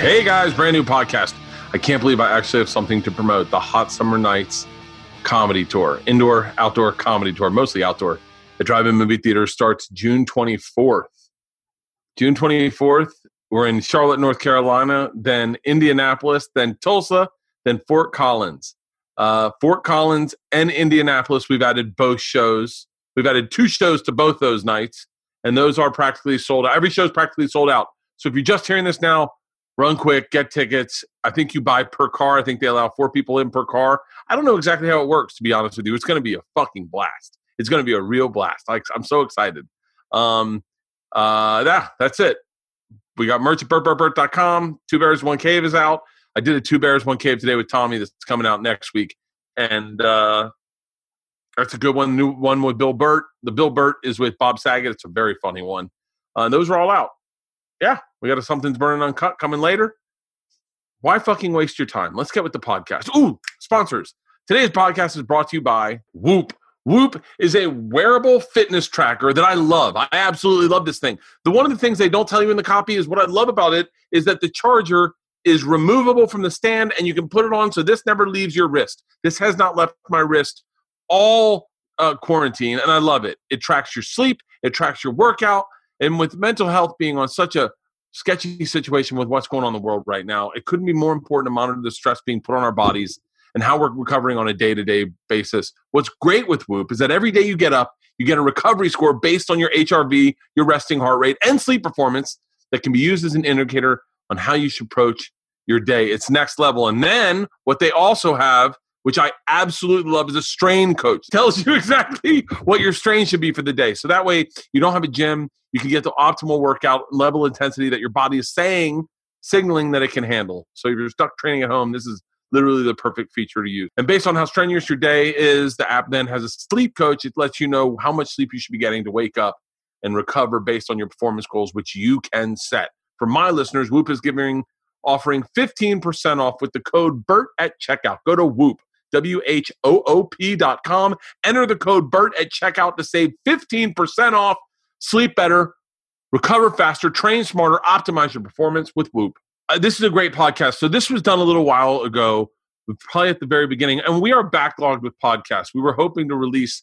Hey guys, brand new podcast. I can't believe I actually have something to promote. The Hot Summer Nights comedy tour, indoor, outdoor comedy tour, mostly outdoor. The drive-in movie theater starts June 24th. June 24th, we're in Charlotte, North Carolina, then Indianapolis, then Tulsa, then Fort Collins. Uh, Fort Collins and Indianapolis, we've added both shows. We've added two shows to both those nights, and those are practically sold out. Every show is practically sold out. So if you're just hearing this now, run quick, get tickets. I think you buy per car. I think they allow four people in per car. I don't know exactly how it works, to be honest with you. It's going to be a fucking blast. It's going to be a real blast. Like I'm so excited. Um, uh, yeah, that's it. We got merch at bertbertbert.com. Two Bears, One Cave is out. I did a Two Bears, One Cave today with Tommy that's coming out next week. And uh, that's a good one. New one with Bill Bert. The Bill Bert is with Bob Saget. It's a very funny one. Uh, those are all out. Yeah, we got a Something's Burning Uncut coming later. Why fucking waste your time? Let's get with the podcast. Ooh, sponsors. Today's podcast is brought to you by Whoop. Whoop is a wearable fitness tracker that I love. I absolutely love this thing. The one of the things they don't tell you in the copy is what I love about it is that the charger is removable from the stand and you can put it on so this never leaves your wrist. This has not left my wrist all uh, quarantine and I love it. It tracks your sleep, it tracks your workout, and with mental health being on such a sketchy situation with what's going on in the world right now, it couldn't be more important to monitor the stress being put on our bodies and how we're recovering on a day to day basis. What's great with Whoop is that every day you get up, you get a recovery score based on your HRV, your resting heart rate, and sleep performance that can be used as an indicator on how you should approach your day. It's next level. And then what they also have, which I absolutely love, is a strain coach. Tells you exactly what your strain should be for the day. So that way you don't have a gym, you can get the optimal workout level intensity that your body is saying, signaling that it can handle. So if you're stuck training at home, this is literally the perfect feature to use. And based on how strenuous your day is, the app then has a sleep coach. It lets you know how much sleep you should be getting to wake up and recover based on your performance goals, which you can set. For my listeners, Whoop is giving offering 15% off with the code BERT at checkout. Go to Whoop, W H O O P dot com. Enter the code BERT at checkout to save 15% off. Sleep better, recover faster, train smarter, optimize your performance with Whoop. Uh, this is a great podcast. So this was done a little while ago, probably at the very beginning, and we are backlogged with podcasts. We were hoping to release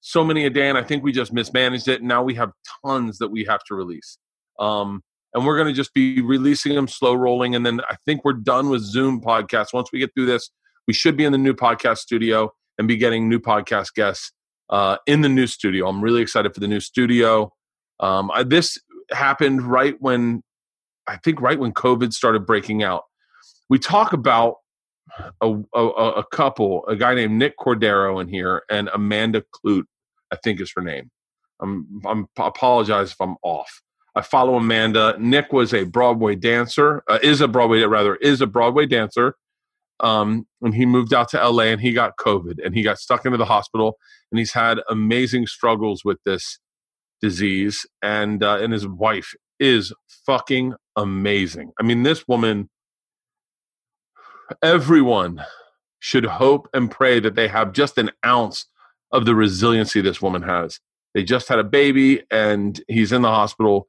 so many a day, and I think we just mismanaged it. And now we have tons that we have to release. Um, and we're going to just be releasing them slow rolling. And then I think we're done with Zoom podcasts. Once we get through this, we should be in the new podcast studio and be getting new podcast guests uh, in the new studio. I'm really excited for the new studio. Um, I, this happened right when I think right when COVID started breaking out. We talk about a, a, a couple, a guy named Nick Cordero in here, and Amanda Kloots, I think is her name. I'm, I'm apologize if I'm off. I follow Amanda. Nick was a Broadway dancer, uh, is a Broadway rather is a Broadway dancer. Um, and he moved out to LA and he got COVID and he got stuck into the hospital and he's had amazing struggles with this disease and uh, and his wife is fucking amazing. I mean, this woman. Everyone should hope and pray that they have just an ounce of the resiliency this woman has. They just had a baby and he's in the hospital.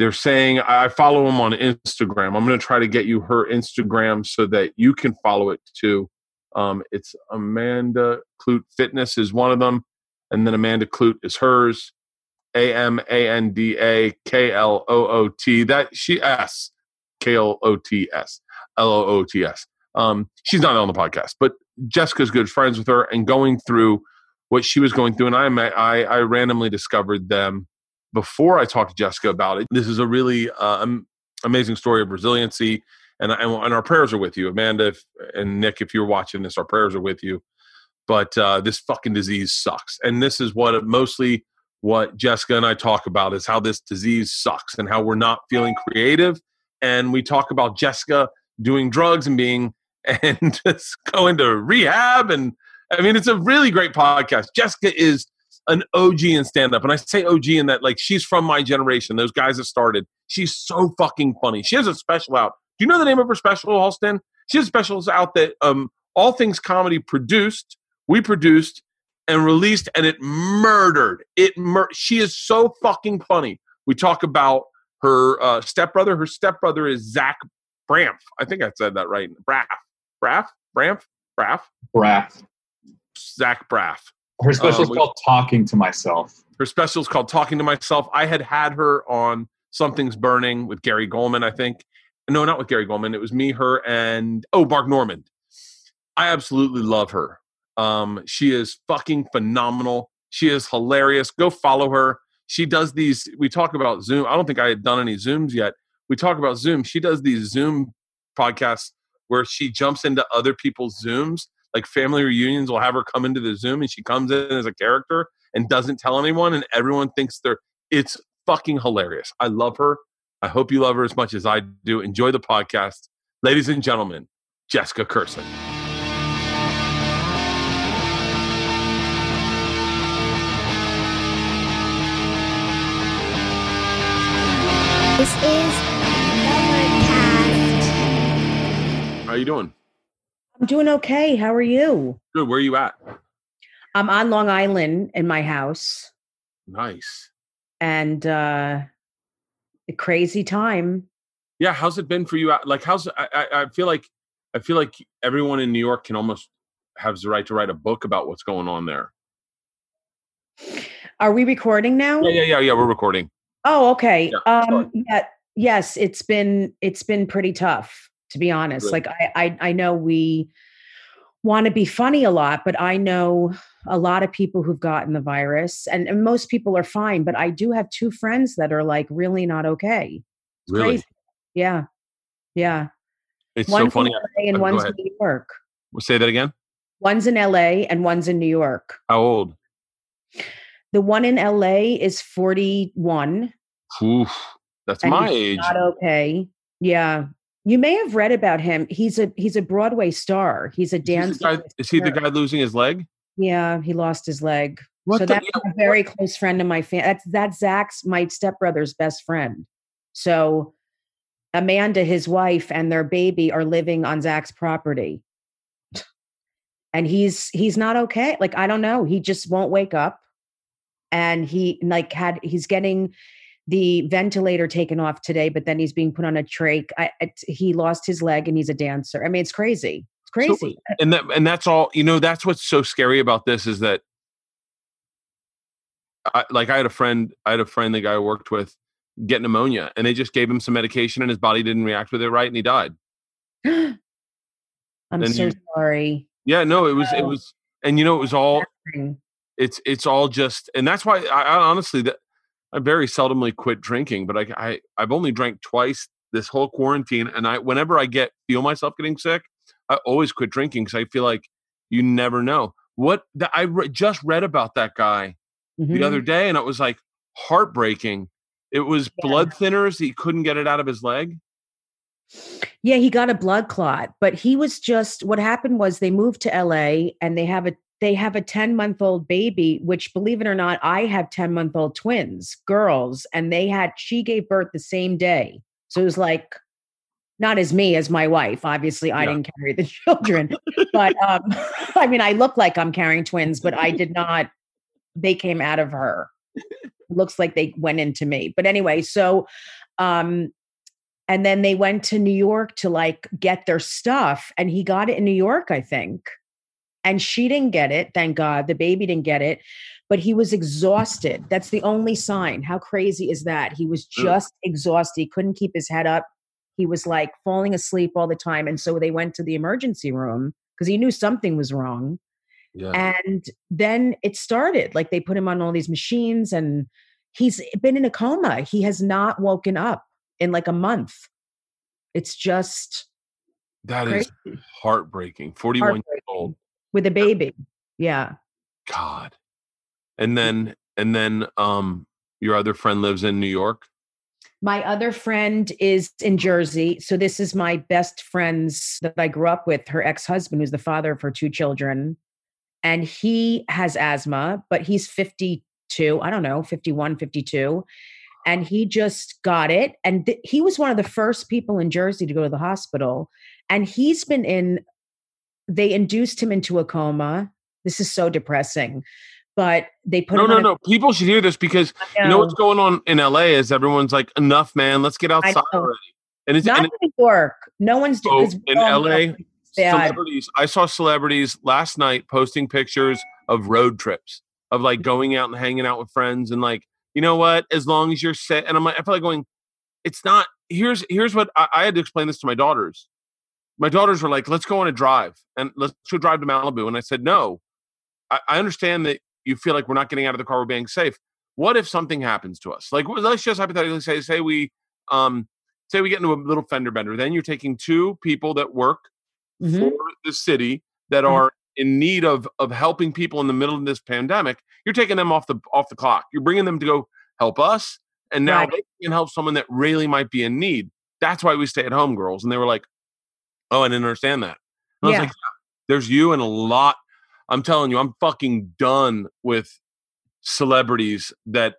They're saying, I follow him on Instagram. I'm going to try to get you her Instagram so that you can follow it too. Um, it's Amanda Kloots Fitness is one of them, and then Amanda Kloots is hers. A M A N D A K L O O T. That she S K L O T S L O O T S. Um, she's not on the podcast, but Jessica's good friends with her and going through what she was going through. And I I, I randomly discovered them before I talked to Jessica about it. This is a really uh, amazing story of resiliency. And, and, our prayers are with you, Amanda if, and Nick. If you're watching this, our prayers are with you. but uh, this fucking disease sucks. And this is what mostly what Jessica and I talk about is how this disease sucks and how we're not feeling creative. And we talk about Jessica doing drugs and being and just going to rehab. And I mean, it's a really great podcast. Jessica is an OG in stand up. And I say OG in that, like, she's from my generation, those guys that started. She's so fucking funny. She has a special out. Do you know the name of her special, Halston? She has specials out that um, All Things Comedy produced, we produced, and released, and it murdered. It mur- She is so fucking funny. We talk about her uh, stepbrother. Her stepbrother is Zach Braff. I think I said that right. Braff. Braff? Braff? Braff? Braff. Zach Braff. Her special is Um, called Talking to Myself. Her special is called Talking to Myself. I had had her on Something's Burning with Gary Gulman, I think. No, not with Gary Gulman. It was me, her, and oh, Mark Normand. I absolutely love her. Um, she is fucking phenomenal. She is hilarious. Go follow her. She does these. We talk about Zoom. I don't think I had done any Zooms yet. We talk about Zoom. She does these Zoom podcasts where she jumps into other people's Zooms. Like family reunions will have her come into the Zoom and she comes in as a character and doesn't tell anyone, and everyone thinks they're. It's fucking hilarious. I love her. I hope you love her as much as I do. Enjoy the podcast. Ladies and gentlemen, Jessica Kirson. This is. How are you doing? I'm doing okay. How are you? Good. Where are you at? I'm on Long Island in my house Nice. and uh a crazy time. Yeah. How's it been for you? Like, how's I, I, I feel like I feel like everyone in New York can almost have the right to write a book about what's going on there. Are we recording now? Yeah, yeah, yeah, yeah. We're recording. Oh, okay. Yeah, sorry. um yeah, yes, it's been it's been pretty tough to be honest. Like I I I know we want to be funny a lot, but I know a lot of people who've gotten the virus and, and most people are fine, but I do have two friends that are like really not okay. It's Really? crazy. Yeah. Yeah. It's One's so funny. in LA and uh, Go one's in New York. We'll Say that again. One's in LA and one's in New York. How old? The one in LA is 41. Oof, that's my age. Not okay. Yeah. You may have read about him. He's a he's a Broadway star. He's a Is he the dancer. guy- Is he the guy losing his leg? Yeah, he lost his leg. What so the- that's yeah, a very close friend of my family. That's that's Zach's my stepbrother's best friend. So Amanda, his wife, and their baby are living on Zach's property. And he's he's not okay. Like I don't know. He just won't wake up. And he like had he's getting the ventilator taken off today, but then he's being put on a trach. I, he lost his leg and he's a dancer. I mean, it's crazy. It's So- crazy. Uh, and that and that's all you know that's what's so scary about this is that I, like i had a friend i had a friend the guy i worked with get pneumonia and they just gave him some medication and his body didn't react with it right and he died I'm Then so you- sorry. yeah no it was it was and you know it was all it's it's all just and that's why i, I honestly that i very seldomly quit drinking but I, I i've only drank twice this whole quarantine and i whenever i get feel myself getting sick i always quit drinking because i feel like you never know what the, i re- just read about that guy the Mhm. other day and it was like heartbreaking it was Yeah. blood thinners he couldn't get it out of his leg Yeah, he got a blood clot, but he was just what happened was they moved to LA and they have a they have a 10 month old baby, which believe it or not, I have 10 month old twins, girls, and they had she gave birth the same day. So it was like not as me as my wife. Obviously, I Yeah. didn't carry the children, but um, I mean, I look like I'm carrying twins, but I did not. They came out of her. Looks like they went into me. But anyway, so um, and then they went to New York to like get their stuff, and he got it in New York, I think. And she didn't get it, thank God. The baby didn't get it, but he was exhausted. That's the only sign. How crazy is that? He was just exhausted. He couldn't keep his head up. He was like falling asleep all the time. And so they went to the emergency room because he knew something was wrong. yeah And then it started. Like they put him on all these machines and he's been in a coma. He has not woken up in like a month. It's just that is crazy. heartbreaking 41 years old Heartbreaking. With a baby. Yeah. God. And then and then um your other friend lives in New York. My other friend is in Jersey. So this is my best friend's that I grew up with, her ex-husband, who's the father of her two children. And he has asthma, but he's 52, I don't know, 51, 52. And he just got it. And th- he was one of the first people in Jersey to go to the hospital. And he's been in, they induced him into a coma. This is so depressing. But they put No, no, on a- no. People should hear this because I you know what's going on in LA is everyone's like, enough, man. Let's get outside already. And it's Not in New York. No one's doing in LA, celebrities. I saw celebrities last night posting pictures of road trips of like mm-hmm. going out and hanging out with friends and like, you know what? As long as you're set, and I'm like, I feel like going. It's not. Here's here's what I, I had to explain this to my daughters. My daughters were like, "Let's go on a drive and let's go drive to Malibu." And I said, "No, I, I understand that you feel like we're not getting out of the car, we're being safe. What if something happens to us? Like, let's just hypothetically say, say we, um, say we get into a little fender bender. Then you're taking two people that work Mhm. for the city that Mhm. are in need of of helping people in the middle of this pandemic. You're taking them off the off the clock. You're bringing them to go help us, and now Right. they can help someone that really might be in need. That's why we stay at home, girls. And they were like, "Oh, I didn't understand that." And I was Yeah. like, "There's you and a lot." I'm telling you, I'm fucking done with celebrities that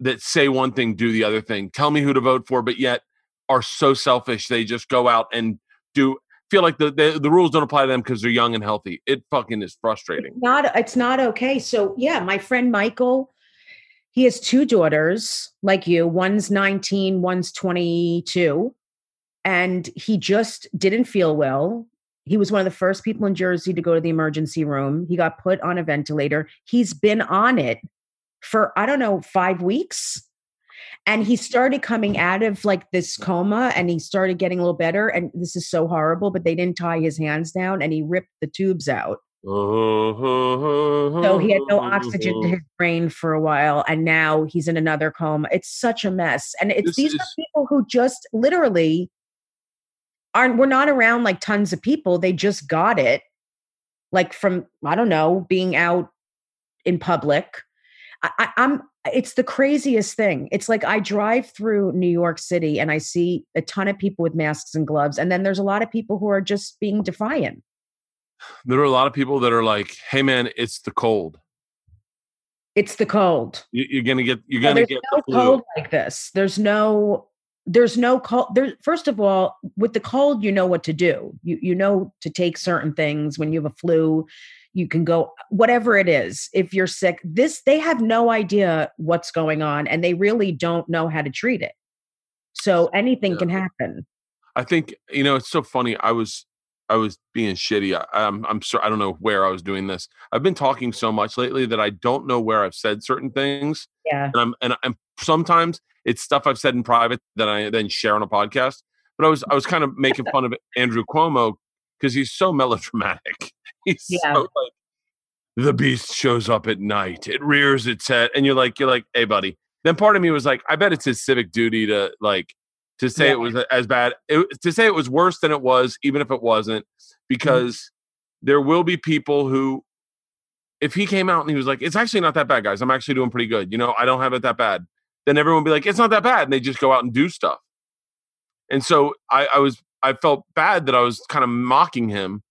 that say one thing, do the other thing. Tell me who to vote for, but yet are so selfish. They just go out and do feel like the the, the rules don't apply to them because they're young and healthy. It fucking is frustrating. not it's not okay so yeah my friend michael he has two daughters like you one's 19 one's 22 and he just didn't feel well. He was one of the first people in jersey to go to the emergency room. He got put on a ventilator. He's been on it for i don't know five weeks. And he started coming out of like this coma and he started getting a little better. And this is so horrible but they didn't tie his hands down and he ripped the tubes out. So he had no oxygen to his brain for a while, and now he's in another coma. It's such a mess, and it's This these are people who just literally aren't. We're not around like tons of people. They just got it, like from I don't know, being out in public. I, I'm. It's the craziest thing. It's like I drive through New York City and I see a ton of people with masks and gloves, and then there's a lot of people who are just being defiant. There are a lot of people that are like, "Hey, man, it's the cold. It's the cold. You, you're gonna get. You're gonna there's get no the flu." cold like this. There's no there's no cold there first of all with the cold you know what to do. You you know to take certain things. When you have a flu you can go whatever it is. If you're sick this they have no idea what's going on and they really don't know how to treat it. So anything Yeah. can happen. I think you know it's so funny. I was I was being shitty. I, I'm I'm sure I don't know where I was doing this. I've been talking so much lately that I don't know where I've said certain things, yeah and I'm and I'm sometimes it's stuff I've said in private that I then share on a podcast. But I was I was kind of making fun of Andrew Cuomo because he's so melodramatic. He's Yeah. so like the beast shows up at night. It rears its head, and you're like you're like, hey buddy. Then part of me was like, I bet it's his civic duty to like to say Yeah. it was as bad it, to say it was worse than it was even if it wasn't mm-hmm. because there will be people who if he came out and he was like it's actually not that bad guys. I'm actually doing pretty good. You know i don't have it that bad. Then everyone would be like it's not that bad. And they just go out and do stuff. And so i i was i felt bad that i was kind of mocking him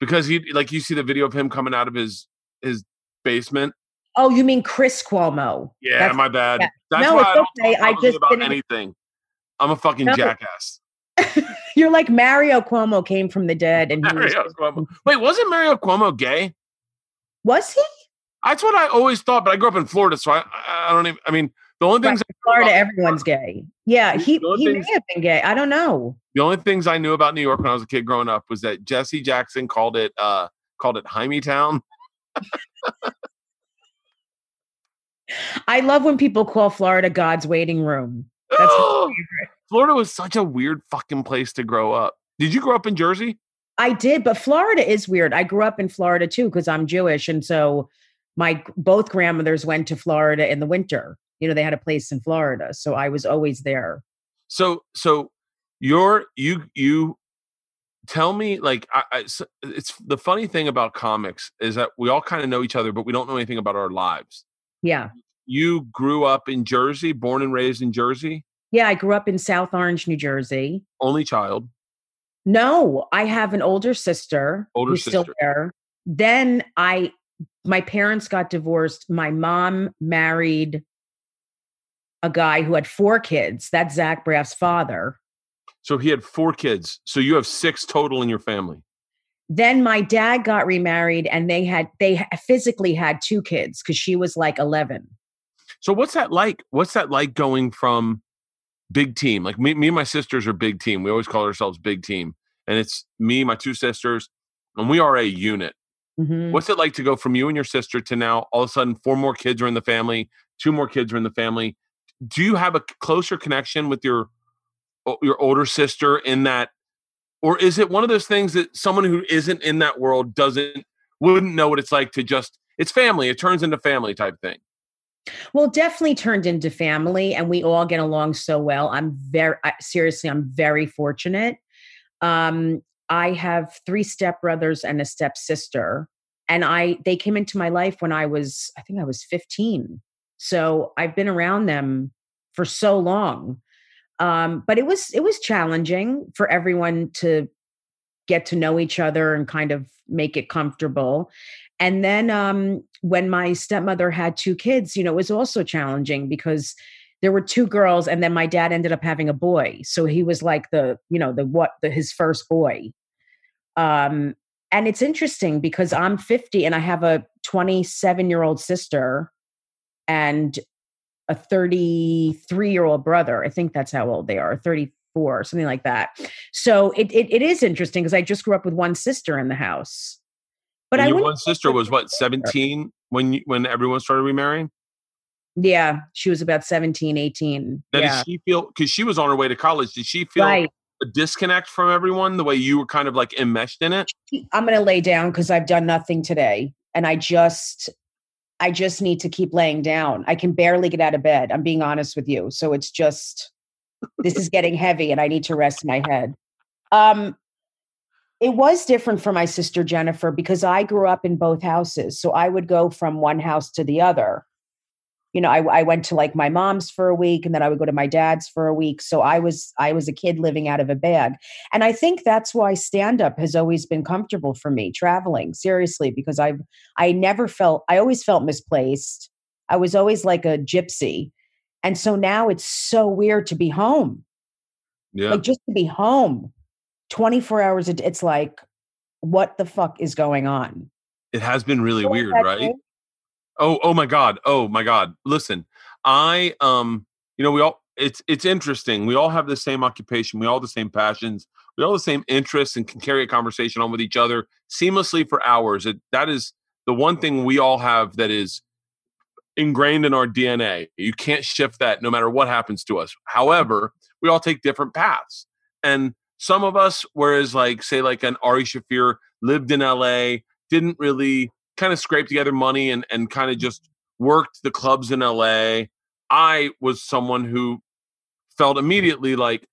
because he like you see the video of him coming out of his his basement? Oh you mean chris cuomo. Yeah That's- my bad. yeah. that's No, why it's i don't okay. I publicly just didn't- anything i'm a fucking No. jackass you're like mario cuomo came from the dead and he was, Cuomo. Wait, wasn't Mario Cuomo gay? was he That's what I always thought, but I grew up in Florida, so I, I don't even. I mean, the only Right. things Florida, everyone's gay. Yeah, he he may have been gay. I don't know. the only things I knew about New York when I was a kid growing up was that Jesse Jackson called it uh called it Hymietown. I love when people call Florida God's waiting room. That's my favorite. Florida was such a weird fucking place to grow up. Did you grow up in Jersey? I did, but Florida is weird. I grew up in Florida too because I'm Jewish, and so my both grandmothers went to Florida in the winter. You know, they had a place in Florida, so I was always there. So so you're you you tell me like I, I s- it's the funny thing about comics is that we all kind of know each other but we don't know anything about our lives Yeah. You grew up in jersey born and raised in jersey Yeah. I grew up in South Orange, New Jersey. only child No, I have an older sister Older who's still sister. there. Then I, my parents got divorced. My mom married a guy who had four kids. That's Zach Braff's father. so he had four kids so you have six total in your family Then my dad got remarried, and they had they physically had two kids because she was like eleven. So what's that like what's that like going from big team like me, me and my sisters are big team we always call ourselves big team and it's me my two sisters and we are a unit Mhm. What's it like to go from you and your sister to now all of a sudden four more kids are in the family, two more kids are in the family? Do you have a closer connection with your your older sister in that or is it one of those things that someone who isn't in that world doesn't wouldn't know what it's like to just it's family, it turns into family type thing. Well, definitely turned into family, and we all get along so well. I'm very I, seriously, I'm very fortunate. Um, I have three stepbrothers and a stepsister, and I they came into my life when I was, I think I was 15. So I've been around them for so long. Um, but it was it was challenging for everyone to get to know each other and kind of make it comfortable. And then um, when my stepmother had two kids, you know, it was also challenging because there were two girls, and then my dad ended up having a boy. So he was like the, you know, the what the his first boy. Um, and it's interesting because I'm 50 and I have a 27 year old sister and a 33 year old brother. I think that's how old they are, 34, something like that. So it it, it is interesting because I just grew up with one sister in the house. But And I your one sister was what, 17 when you, when everyone started remarrying? Yeah, she was about 17, 18. Now yeah. did she feel because she was on her way to college, did she feel Right. a disconnect from everyone the way you were kind of like enmeshed in it? I'm going to lay down because I've done nothing today. And I just, I just need to keep laying down. I can barely get out of bed. I'm being honest with you. So it's just, this is getting heavy and I need to rest my head. Um, it was different for my sister Jennifer because I grew up in both houses. So I would go from one house to the other. You know, I, I went to like my mom's for a week and then I would go to my dad's for a week. So I was I was a kid living out of a bag. And I think that's why stand up has always been comfortable for me, traveling, seriously, because I've I never felt I always felt misplaced. I was always like a gypsy. And so now it's so weird to be home. Yeah. Like just to be home 24 hours a day. It's like, what the fuck is going on? It has been really Feel weird, right? Oh, oh my God. Oh my God. Listen, I um, you know, we all it's it's interesting. We all have the same occupation, we all have the same passions, we all have the same interests and can carry a conversation on with each other seamlessly for hours. It, that is the one thing we all have that is ingrained in our DNA. You can't shift that no matter what happens to us. However, we all take different paths. And some of us, whereas like say like an Ari Shaffir lived in LA, didn't really kind of scrape together money and, and kind of just worked the clubs in LA. I was someone who felt immediately like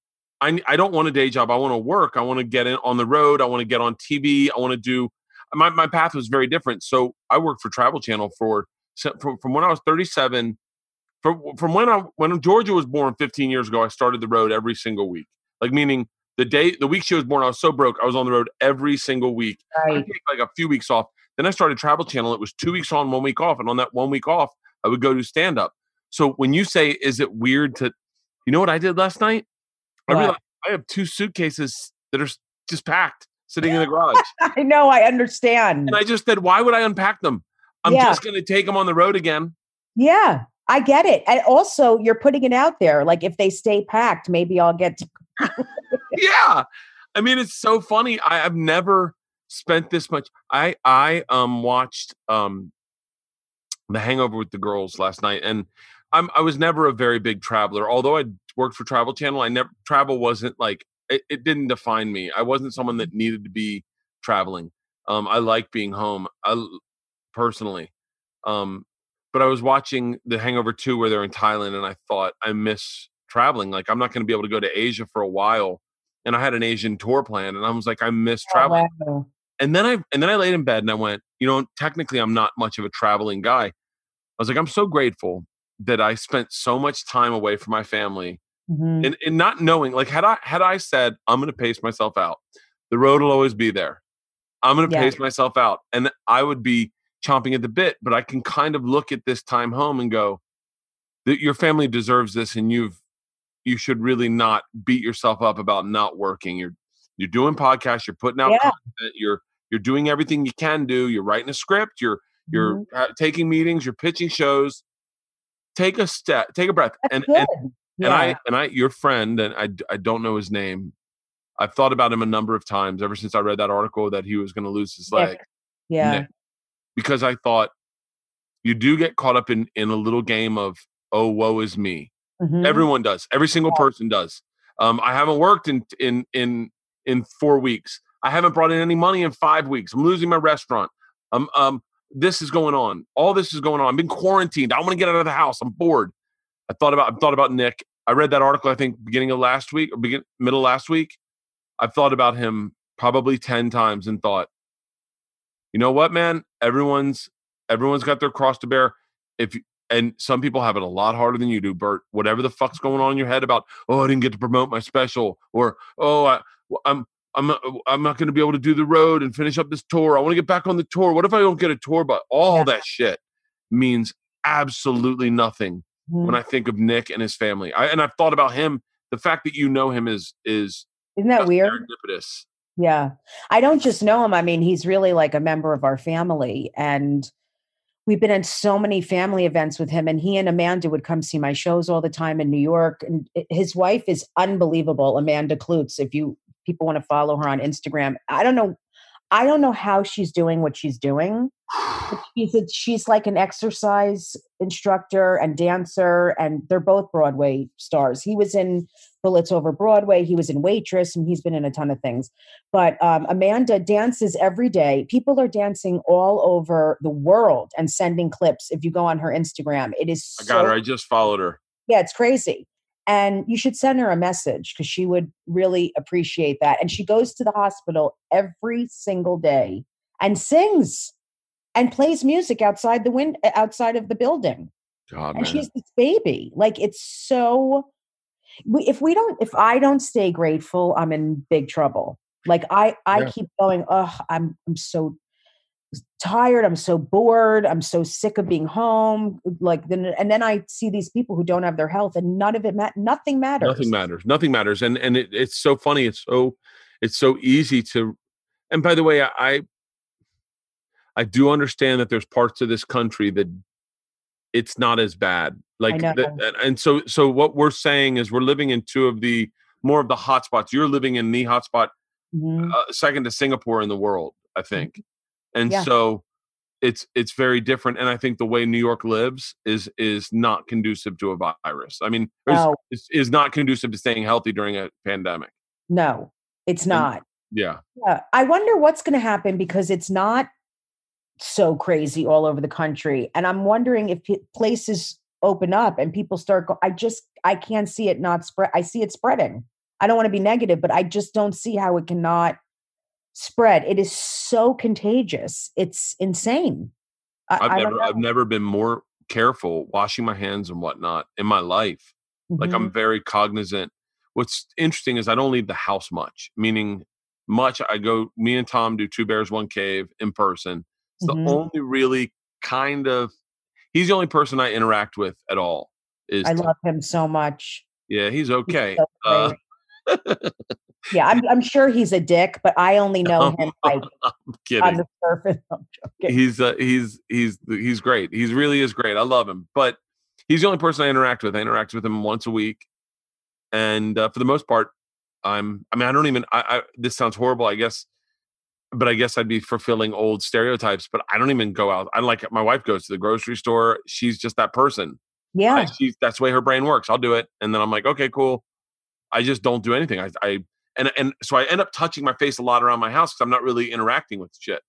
I, I don't want a day job. I want to work. I want to get in on the road. I want to get on TV. I want to do my, my path was very different. So I worked for Travel Channel for from, from when I was 37 from from when I when Georgia was born 15 years ago, I started the road every single week. Like meaning the day the week she was born, I was so broke, I was on the road every single week. I take like a few weeks off. Then I started Travel Channel. It was two weeks on, one week off, and on that one week off, I would go do stand up. So when you say, "Is it weird to," you know what I did last night? I realized I have two suitcases that are just packed, sitting in the garage, I know, I understand. and I just said, "Why would I unpack them? I'm Yeah. just going to take them on the road again." Yeah, I get it. And also, you're putting it out there. Like, if they stay packed, maybe I'll get. To, yeah. I mean it's so funny I, i've never spent this much i i um watched um the hangover with the girls last night and i'm i was never a very big traveler although i worked for travel channel i never travel wasn't like it, it didn't define me i wasn't someone that needed to be traveling um i like being home I personally um but i was watching the hangover 2 where they're in thailand and i thought i miss traveling like i'm not going to be able to go to asia for a while and I had an Asian tour plan, and I was like, I miss Oh, traveling. wow. And then I and then I laid in bed and I went, you know, technically I'm not much of a traveling guy. I was like, I'm so grateful that I spent so much time away from my family Mhm. and, and not knowing like had I had I said I'm gonna pace myself out, the road will always be there. I'm gonna Yeah. pace myself out. And I would be chomping at the bit, but I can kind of look at this time home and go, that your family deserves this and you've you should really not beat yourself up about not working. You're you're doing podcasts, you're putting out Yeah. content, you're you're doing everything you can do, you're writing a script, you're you're Mhm. uh, taking meetings, you're pitching shows. Take a step, take a breath. That's and and and Yeah. I and I your friend and I I don't know his name. I've thought about him a number of times ever since I read that article that he was going to lose his leg yeah. Nick. because I thought you do get caught up in in a little game of oh woe is me. Mhm. Everyone does. Every single person does. Um, I haven't worked in in in in four weeks. I haven't brought in any money in five weeks. I'm losing my restaurant. Um, um, this is going on. All this is going on. I've been quarantined. I want to get out of the house. I'm bored. I thought about I thought about Nick. I read that article. I think beginning of last week or begin middle of last week. I've thought about him probably ten times and thought, you know what, man? Everyone's everyone's got their cross to bear. If you- and some people have it a lot harder than you do, Bert. Whatever the fuck's going on in your head about, oh, I didn't get to promote my special, or oh, I, I'm I'm not, I'm not going to be able to do the road and finish up this tour. I want to get back on the tour. What if I don't get a tour? But all that shit means absolutely nothing Mhm. when I think of Nick and his family. I, and I've thought about him. The fact that you know him is is Isn't that weird? Yeah. I don't just know him. I mean, he's really like a member of our family. And we've been in so many family events with him. And he and Amanda would come see my shows all the time in New York. And his wife is unbelievable, Amanda Kloots. If you people want to follow her on Instagram, I don't know. I don't know how she's doing what she's doing. She's a, she's like an exercise instructor and dancer, and they're both Broadway stars. He was in Bullets Over Broadway. He was in Waitress, and he's been in a ton of things. But um, Amanda dances every day. People are dancing all over the world and sending clips. If you go on her Instagram, it is I got so her. I just followed her. yeah, it's crazy. And you should send her a message because she would really appreciate that. And she goes to the hospital every single day and sings and plays music outside the wind eh, outside of the building. God, and man. she this baby. Like it's so we, if we don't if I don't stay grateful, I'm in big trouble. Like I I Yeah. keep going, oh, I'm I'm so tired i'm so bored i'm so sick of being home like then and then i see these people who don't have their health and none of it ma- nothing matters Nothing matters. Nothing matters. And and it, it's so funny. It's so it's so easy to. And by the way, I I, do understand that there's parts of this country that it's not as bad. Like the, and, so so what we're saying is we're living in two of the more of the hotspots. You're living in the hotspot Mhm. uh, second to Singapore in the world, I think. And Yeah. so it's it's very different and I think the way New York lives is is not conducive to a virus. I mean, is, No. is, is not conducive to staying healthy during a pandemic. no it's not Yeah. yeah. i wonder what's going to happen because it's not so crazy all over the country and i'm wondering if p- places open up and people start go- i just i can't see it not spread i see it spreading i don't want to be negative but i just don't see how it cannot spread it is so contagious it's insane I, I've never. I've never been more careful washing my hands and whatnot in my life. Like Mhm. I'm very cognizant. What's interesting is I don't leave the house much, meaning much I go me and Tom do two bears, one cave in person. It's Mhm. the only really kind of he's the only person I interact with at all. Is i Tom. love him so much yeah, he's He's okay. so Uh. yeah I'm, I'm sure he's a dick but i only know him like I'm on the surface I'm he's uh, he's he's he's great. He's really is great. I love him, but he's the only person I interact with. I interact with him once a week, and uh, for the most part, I'm. I mean, I don't even. I, I this sounds horrible, I guess, but I guess I'd be fulfilling old stereotypes. But I don't even go out. I like my wife goes to the grocery store. She's just that person. yeah I, she's that's the way her brain works. I'll do it, and then I'm like, okay, cool. I just don't do anything. I, I and and so I end up touching my face a lot around my house because I'm not really interacting with shit.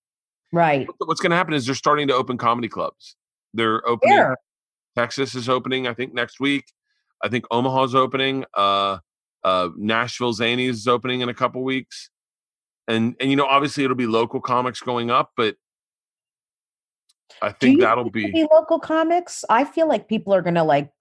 right What- What's going to happen is they're starting to open comedy clubs. They're opening. Texas is opening, I think, next week. I think Omaha's opening. Uh, Uh, Nashville Zanies is opening in a couple weeks, and and you know obviously it'll be local comics going up, but I think that'll think be. it'll local comics. I feel like people are gonna like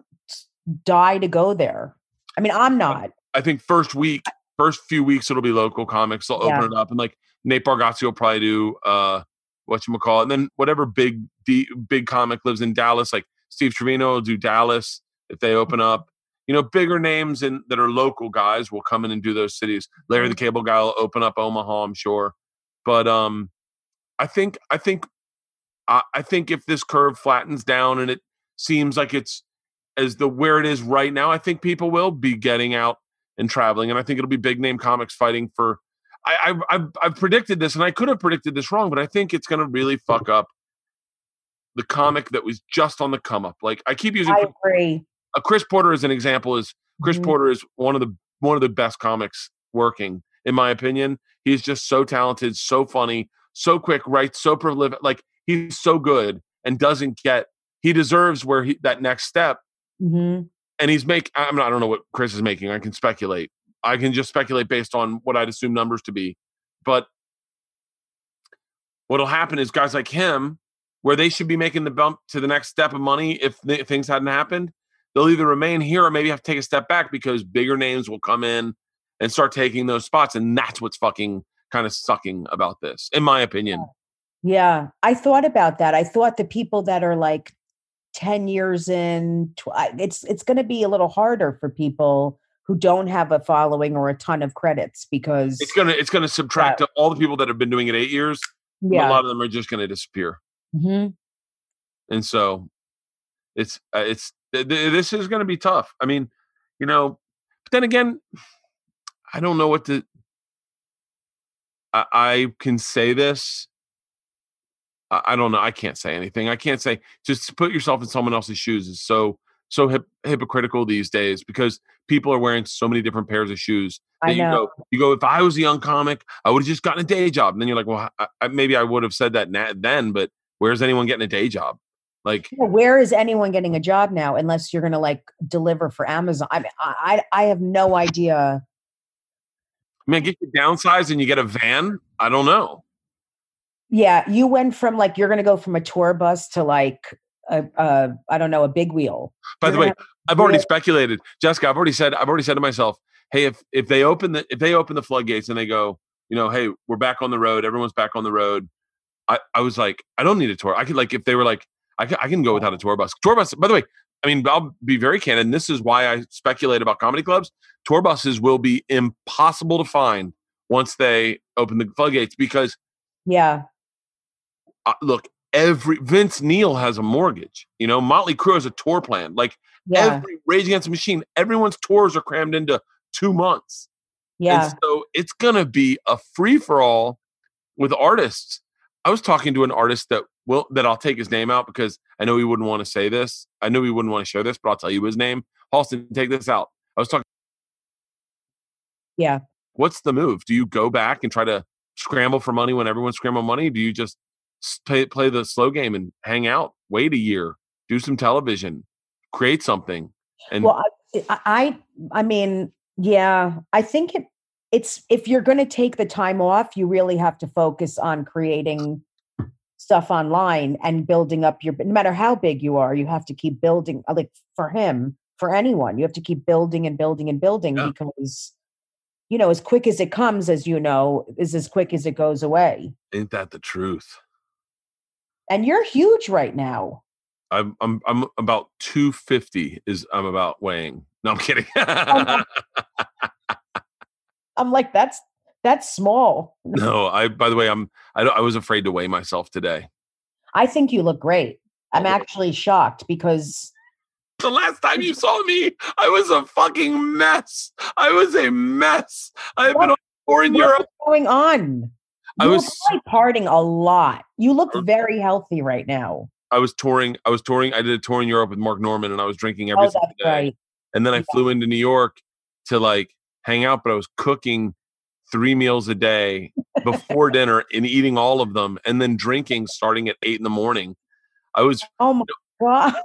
die to go there. I mean, I'm not. I think first week, first few weeks, it'll be local comics. They'll Yeah. open it up, and like Nate Bargatze will probably do uh, what you call it, and then whatever big D, big comic lives in Dallas, like Steve Trevino will do Dallas if they open up. You know, bigger names and that are local guys will come in and do those cities. Larry the Cable Guy will open up Omaha, I'm sure. But um, I think I think I, I think if this curve flattens down and it seems like it's as the where it is right now, I think people will be getting out and traveling, and I think it'll be big name comics fighting for. I, I've, I've I've predicted this, and I could have predicted this wrong, but I think it's going to really fuck up the comic that was just on the come up. Like I keep using I agree. uh, Chris Porter as an example. Is Chris Mhm. Porter is one of the one of the best comics working, in my opinion. He's just so talented, so funny, so quick, writes so prolific. Like he's so good and doesn't get. He deserves where he that next step hmm and he's make I'm not, I don't know what Chris is making. I can speculate. I can just speculate based on what I'd assume numbers to be. But what'll happen is guys like him, where they should be making the bump to the next step of money if th- things hadn't happened, they'll either remain here or maybe have to take a step back because bigger names will come in and start taking those spots. And that's what's fucking kind of sucking about this, in my opinion. Yeah, I thought about that. I thought the people that are like 10 years in, it's it's going to be a little harder for people who don't have a following or a ton of credits because It's gonna it's gonna subtract all the people that have been doing it eight years. A lot of them are just gonna disappear. Mhm. and so it's uh, it's th- th- this is going to be tough. I mean, you know, but then again, I don't know what to. I, I can say this. I, don't know. I can't say anything. I can't say. Just put yourself in someone else's shoes is so so hip, hypocritical these days because people are wearing so many different pairs of shoes. I that you know. go, you go. If I was a young comic, I would have just gotten a day job. And then you're like, well, I, I, maybe I would have said that na- then, but where's anyone getting a day job? Like, Yeah, Where is anyone getting a job now unless you're going to like deliver for Amazon? I mean, I I have no idea. man, get you downsized and you get a van. I don't know. Yeah, you went from like you're going to go from a tour bus to like a, a I don't know a big wheel. By You're the way, gonna I've already speculated, Jessica. I've already said. I've already said to myself, hey, if if they open the if they open the floodgates and they go, you know, hey, we're back on the road. Everyone's back on the road. I I was like, I don't need a tour. I could like if they were like, I can, I can go without a tour bus. Tour bus. By the way, I mean I'll be very candid. And this is why I speculate about comedy clubs. Tour buses will be impossible to find once they open the floodgates because Yeah, uh, look, every Vince Neil has a mortgage. You know, Motley Crue has a tour plan. Like yeah, every Rage Against the Machine, everyone's tours are crammed into two months. yeah. And so it's gonna be a free for all with artists. I was talking to an artist that will that I'll take his name out because I know he wouldn't want to say this. I know he wouldn't want to share this, but I'll tell you his name. Halston, take this out. I was talking. Yeah. What's the move? Do you go back and try to scramble for money when everyone's scrambling money? Do you just play play the slow game and hang out, wait a year, do some television, create something? And Well, I, I, I mean, yeah, I think it. It's if you're going to take the time off, you really have to focus on creating stuff online and building up your. No matter how big you are, you have to keep building. uh, Like for him, for anyone, you have to keep building and building and building Yeah. because, you know, as quick as it comes, as you know, is as quick as it goes away. ain't that the truth? And you're huge right now. I'm I'm I'm about 250 is I'm about weighing. No, I'm kidding. Um, no. I'm like, that's that's small. no, I by the way, I'm I, don't- I was afraid to weigh myself today. I think you look great. I'm actually shocked because The last time you saw me, I was a fucking mess. I was a mess. I've been on tour in Europe. what's going on? I was- partying a lot. You look Er very healthy right now. I was touring. I was touring. I did a tour in Europe with Mark Normand, and I was drinking every Oh, single day. right. And then I Yeah. flew into New York to like hang out, but I was cooking three meals a day before dinner and eating all of them, and then drinking starting at eight in the morning. I was Oh my god.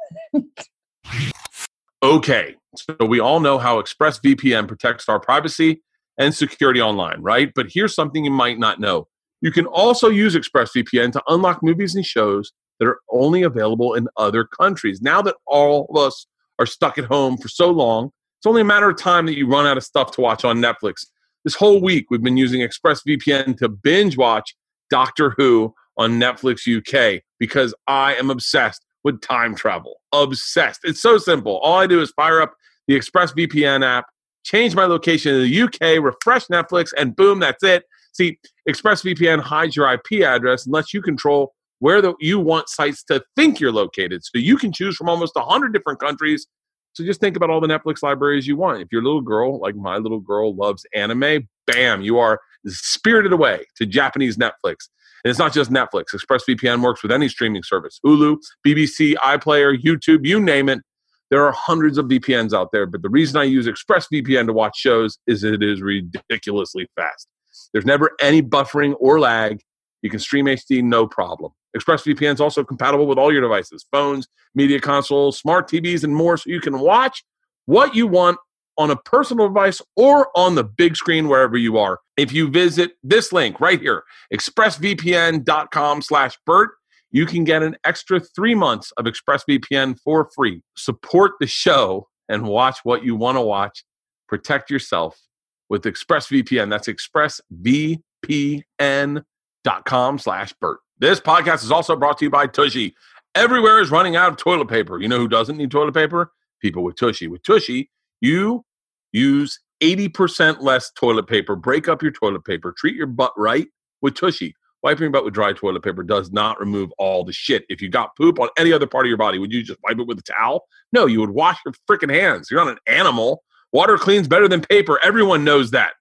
okay. So we all know how ExpressVPN protects our privacy and security online, right? But here's something you might not know. You can also use ExpressVPN to unlock movies and shows that are only available in other countries. Now that all of us are stuck at home for so long, it's only a matter of time that you run out of stuff to watch on Netflix. This whole week, we've been using ExpressVPN to binge watch Doctor Who on Netflix UK because I am obsessed with time travel. Obsessed. It's so simple. All I do is fire up the ExpressVPN app, change my location to the UK, refresh Netflix, and boom, that's it. See, ExpressVPN hides your IP address and lets you control where the, you want sites to think you're located. So you can choose from almost 100 different countries. So just think about all the Netflix libraries you want. If your little girl, like my little girl, loves anime, bam, you are spirited away to Japanese Netflix. And it's not just Netflix. ExpressVPN works with any streaming service Hulu, BBC, iPlayer, YouTube, you name it. There are hundreds of VPNs out there, but the reason I use ExpressVPN to watch shows is it is ridiculously fast. There's never any buffering or lag. You can stream HD no problem. ExpressVPN is also compatible with all your devices phones, media consoles, smart TVs, and more, so you can watch what you want on a personal device or on the big screen wherever you are. If you visit this link right here, expressvpn.com slash Bert, you can get an extra three months of ExpressVPN for free. Support the show and watch what you want to watch. Protect yourself with ExpressVPN. That's expressvpn.com slash Bert. This podcast is also brought to you by Tushy. Everywhere is running out of toilet paper. You know who doesn't need toilet paper? People with Tushy. With Tushy, you use 80% less toilet paper. Break up your toilet paper. Treat your butt right with Tushy. Wiping your butt with dry toilet paper does not remove all the shit. If you got poop on any other part of your body, would you just wipe it with a towel? No, you would wash your freaking hands. You're not an animal. Water cleans better than paper. Everyone knows that.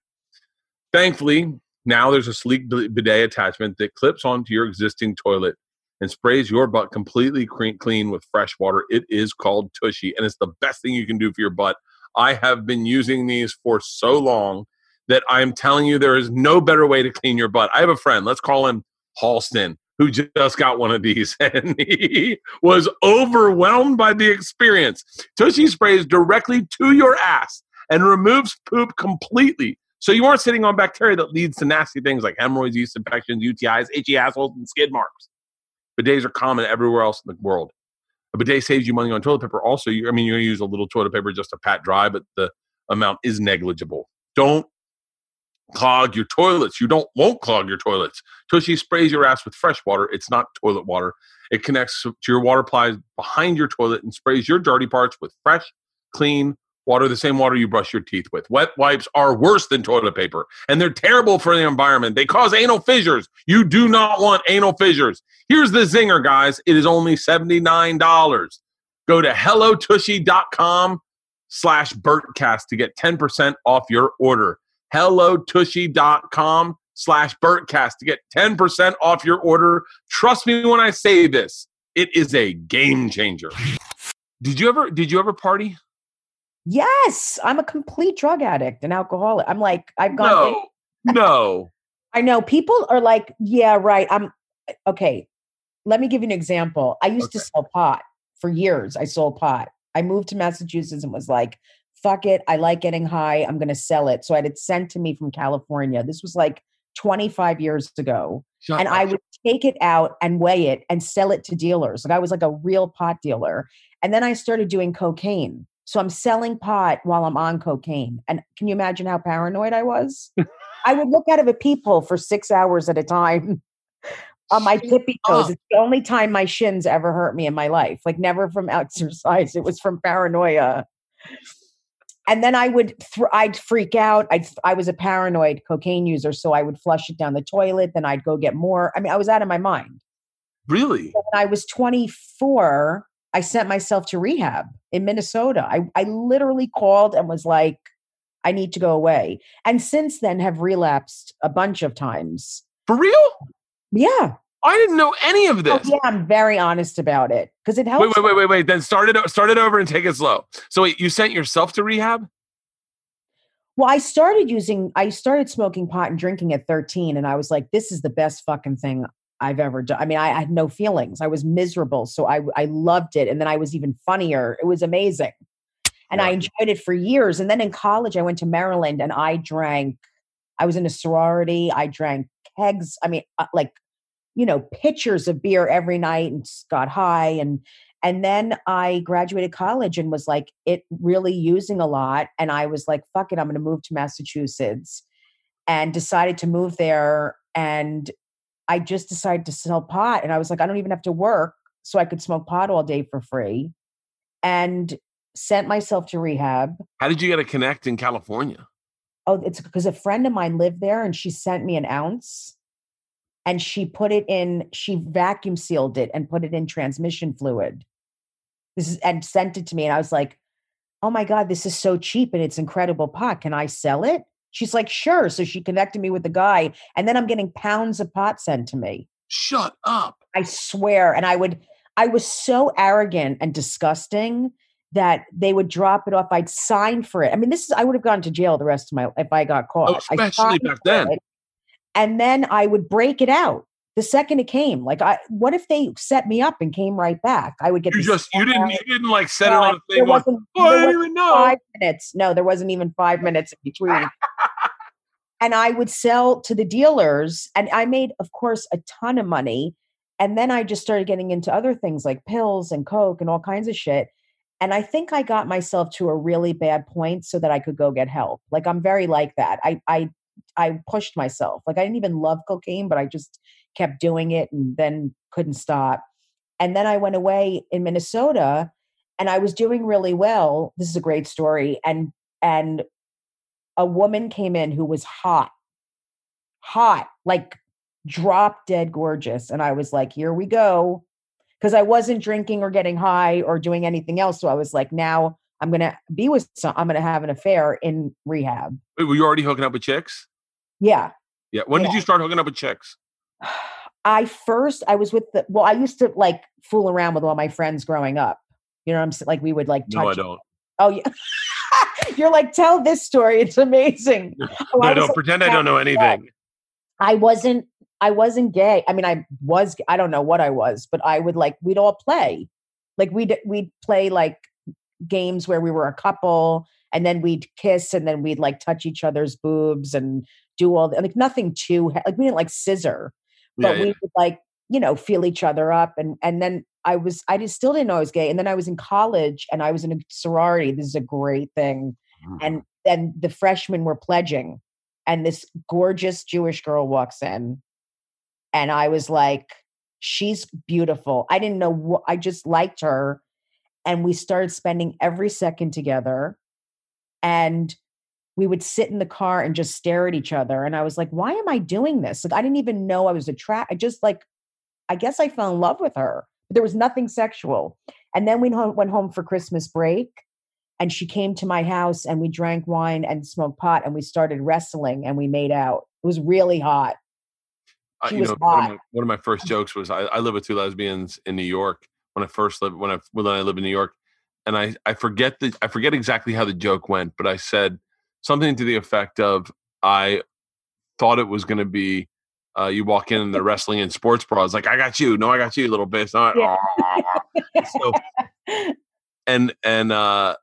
Thankfully, now there's a sleek bidet attachment that clips onto your existing toilet and sprays your butt completely clean with fresh water. It is called Tushy, and it's the best thing you can do for your butt. I have been using these for so long that I'm telling you there is no better way to clean your butt. I have a friend, let's call him Halston, who just got one of these and he was overwhelmed by the experience. Tushy sprays directly to your ass and removes poop completely. So you aren't sitting on bacteria that leads to nasty things like hemorrhoids, yeast infections, UTIs, itchy assholes, and skid marks. Bidets are common everywhere else in the world. A bidet saves you money on toilet paper. Also, I mean, you're going to use a little toilet paper just to pat dry, but the amount is negligible. Don't clog your toilets. You don't won't clog your toilets. Tushy sprays your ass with fresh water. It's not toilet water. It connects to your water supplies behind your toilet and sprays your dirty parts with fresh, clean water, the same water you brush your teeth with. Wet wipes are worse than toilet paper, and they're terrible for the environment. They cause anal fissures. You do not want anal fissures. Here's the zinger, guys. It is only $79. Go to hellotushy.com slash Bertcast to get 10% off your order hellotushy.com slash Bertcast to get 10% off your order. Trust me when I say this, it is a game changer. Did you ever did you ever party? Yes, I'm a complete drug addict and alcoholic. I'm like, I've gone. No, no. I know people are like, yeah, right. I'm okay. Let me give you an example. I used Okay. to sell pot for years. I sold pot. I moved to Massachusetts and was like, fuck it. I like getting high. I'm going to sell it. So I had it sent to me from California. This was like 25 years ago. Shut and up. I would take it out and weigh it and sell it to dealers. Like I was like a real pot dealer. And then I started doing cocaine. So I'm selling pot while I'm on cocaine. And can you imagine how paranoid I was? I would look out of a peephole for six hours at a time on my tippy toes. It's the only time my shins ever hurt me in my life. Like never from exercise. It was from paranoia. And then I would, thr I'd freak out. I'd, I was a paranoid cocaine user, so I would flush it down the toilet. Then I'd go get more. I mean, I was out of my mind. really? When I was 24, I sent myself to rehab in Minnesota. I, I literally called and was like, I need to go away. And since then have relapsed a bunch of times. For real? Yeah. I didn't know any of Oh, this. yeah, I'm very honest about it because it helps. Wait, wait, wait, wait, wait. Then start it, start it over and take it slow. So wait, you sent yourself to rehab? Well, I started using, I started smoking pot and drinking at 13, and I was like, this is the best fucking thing I've ever done. I mean, I, I had no feelings. I was miserable. So I, I loved it. And then I was even funnier. It was amazing. and I enjoyed it for years. And then in college, I went to Maryland and I drank. I was in a sorority. I drank kegs. I mean, uh, like you know, pitchers of beer every night and got high and and then I graduated college and was like it really using a lot. And I was like, fuck it, I'm going to move to Massachusetts, and decided to move there. And I just decided to sell pot, and I was like, I don't even have to work, so I could smoke pot all day for free, and sent myself to rehab. How did you get a connect in California? Oh, it's because a friend of mine lived there and she sent me an ounce and she put it in, she vacuum sealed it and put it in transmission fluid. This is and sent it to me. And I was like, oh my God, this is so cheap and it's incredible pot. Can I sell it? She's like, sure. So she connected me with the guy. And then I'm getting pounds of pot sent to me. Shut up. I swear. And I would, I was so arrogant and disgusting that they would drop it off. I'd sign for it. I mean, this is, I would have gone to jail the rest of my, if I got caught. Oh, especially back then. it, And then I would break it out the second it came. Like, I, what if they set me up and came right back? I would get You just you didn't out. you didn't like set it on a thing. Like, wasn't, oh, I didn't even know. five minutes. No, there wasn't even five minutes in between. and I would sell to the dealers, and I made, of course, a ton of money. And then I just started getting into other things like pills and coke and all kinds of shit. And I think I got myself to a really bad point so that I could go get help. Like I'm very like that. I I I pushed myself. Like I didn't even love cocaine, but I just kept doing it and then couldn't stop. And then I went away in Minnesota and I was doing really well. This is a great story. And and a woman came in who was hot. Hot, like drop dead gorgeous. And I was like, here we go. Because I wasn't drinking or getting high or doing anything else. So I was like, now I'm gonna be with some I'm gonna have an affair in rehab. Wait, were you already hooking up with chicks? Yeah. Yeah. When did you start hooking up with chicks? I first I was with the well, I used to like fool around with all my friends growing up. You know what I'm saying? Like we would like touch No, I don't. Oh yeah. You're like, tell this story. It's amazing. Oh, No, I I don't like, pretend I don't know anything. I wasn't I wasn't gay. I mean, I was I don't know what I was, but I would like we'd all play. Like we'd we'd play like games where we were a couple and then we'd kiss and then we'd like touch each other's boobs and do all the, like nothing too like we didn't like scissor, Yeah, but we yeah. would like, you know, feel each other up and and then I was I just still didn't know I was gay. And then I was in college and I was in a sorority. This is a great thing Mm. and then the freshmen were pledging and this gorgeous jewish girl walks in and i was like she's beautiful i didn't know what i just liked her and we started spending every second together and we would sit in the car and just stare at each other and i was like why am i doing this like i didn't even know i was attracted i just like i guess i fell in love with her but there was nothing sexual and then we went home for christmas break and she came to my house and we drank wine and smoked pot and we started wrestling and we made out. It was really hot. Uh, She you was know, one of, my, one of my first jokes was I, I live with two lesbians in New York when I first lived when I when I lived in New York, and I I forget the I forget exactly how the joke went, but I said something to the effect of I thought it was going to be. Uh, you walk in and they're wrestling in sports bras, like I got you, no, I got you, little bitch. Not, Yeah. so, and and uh,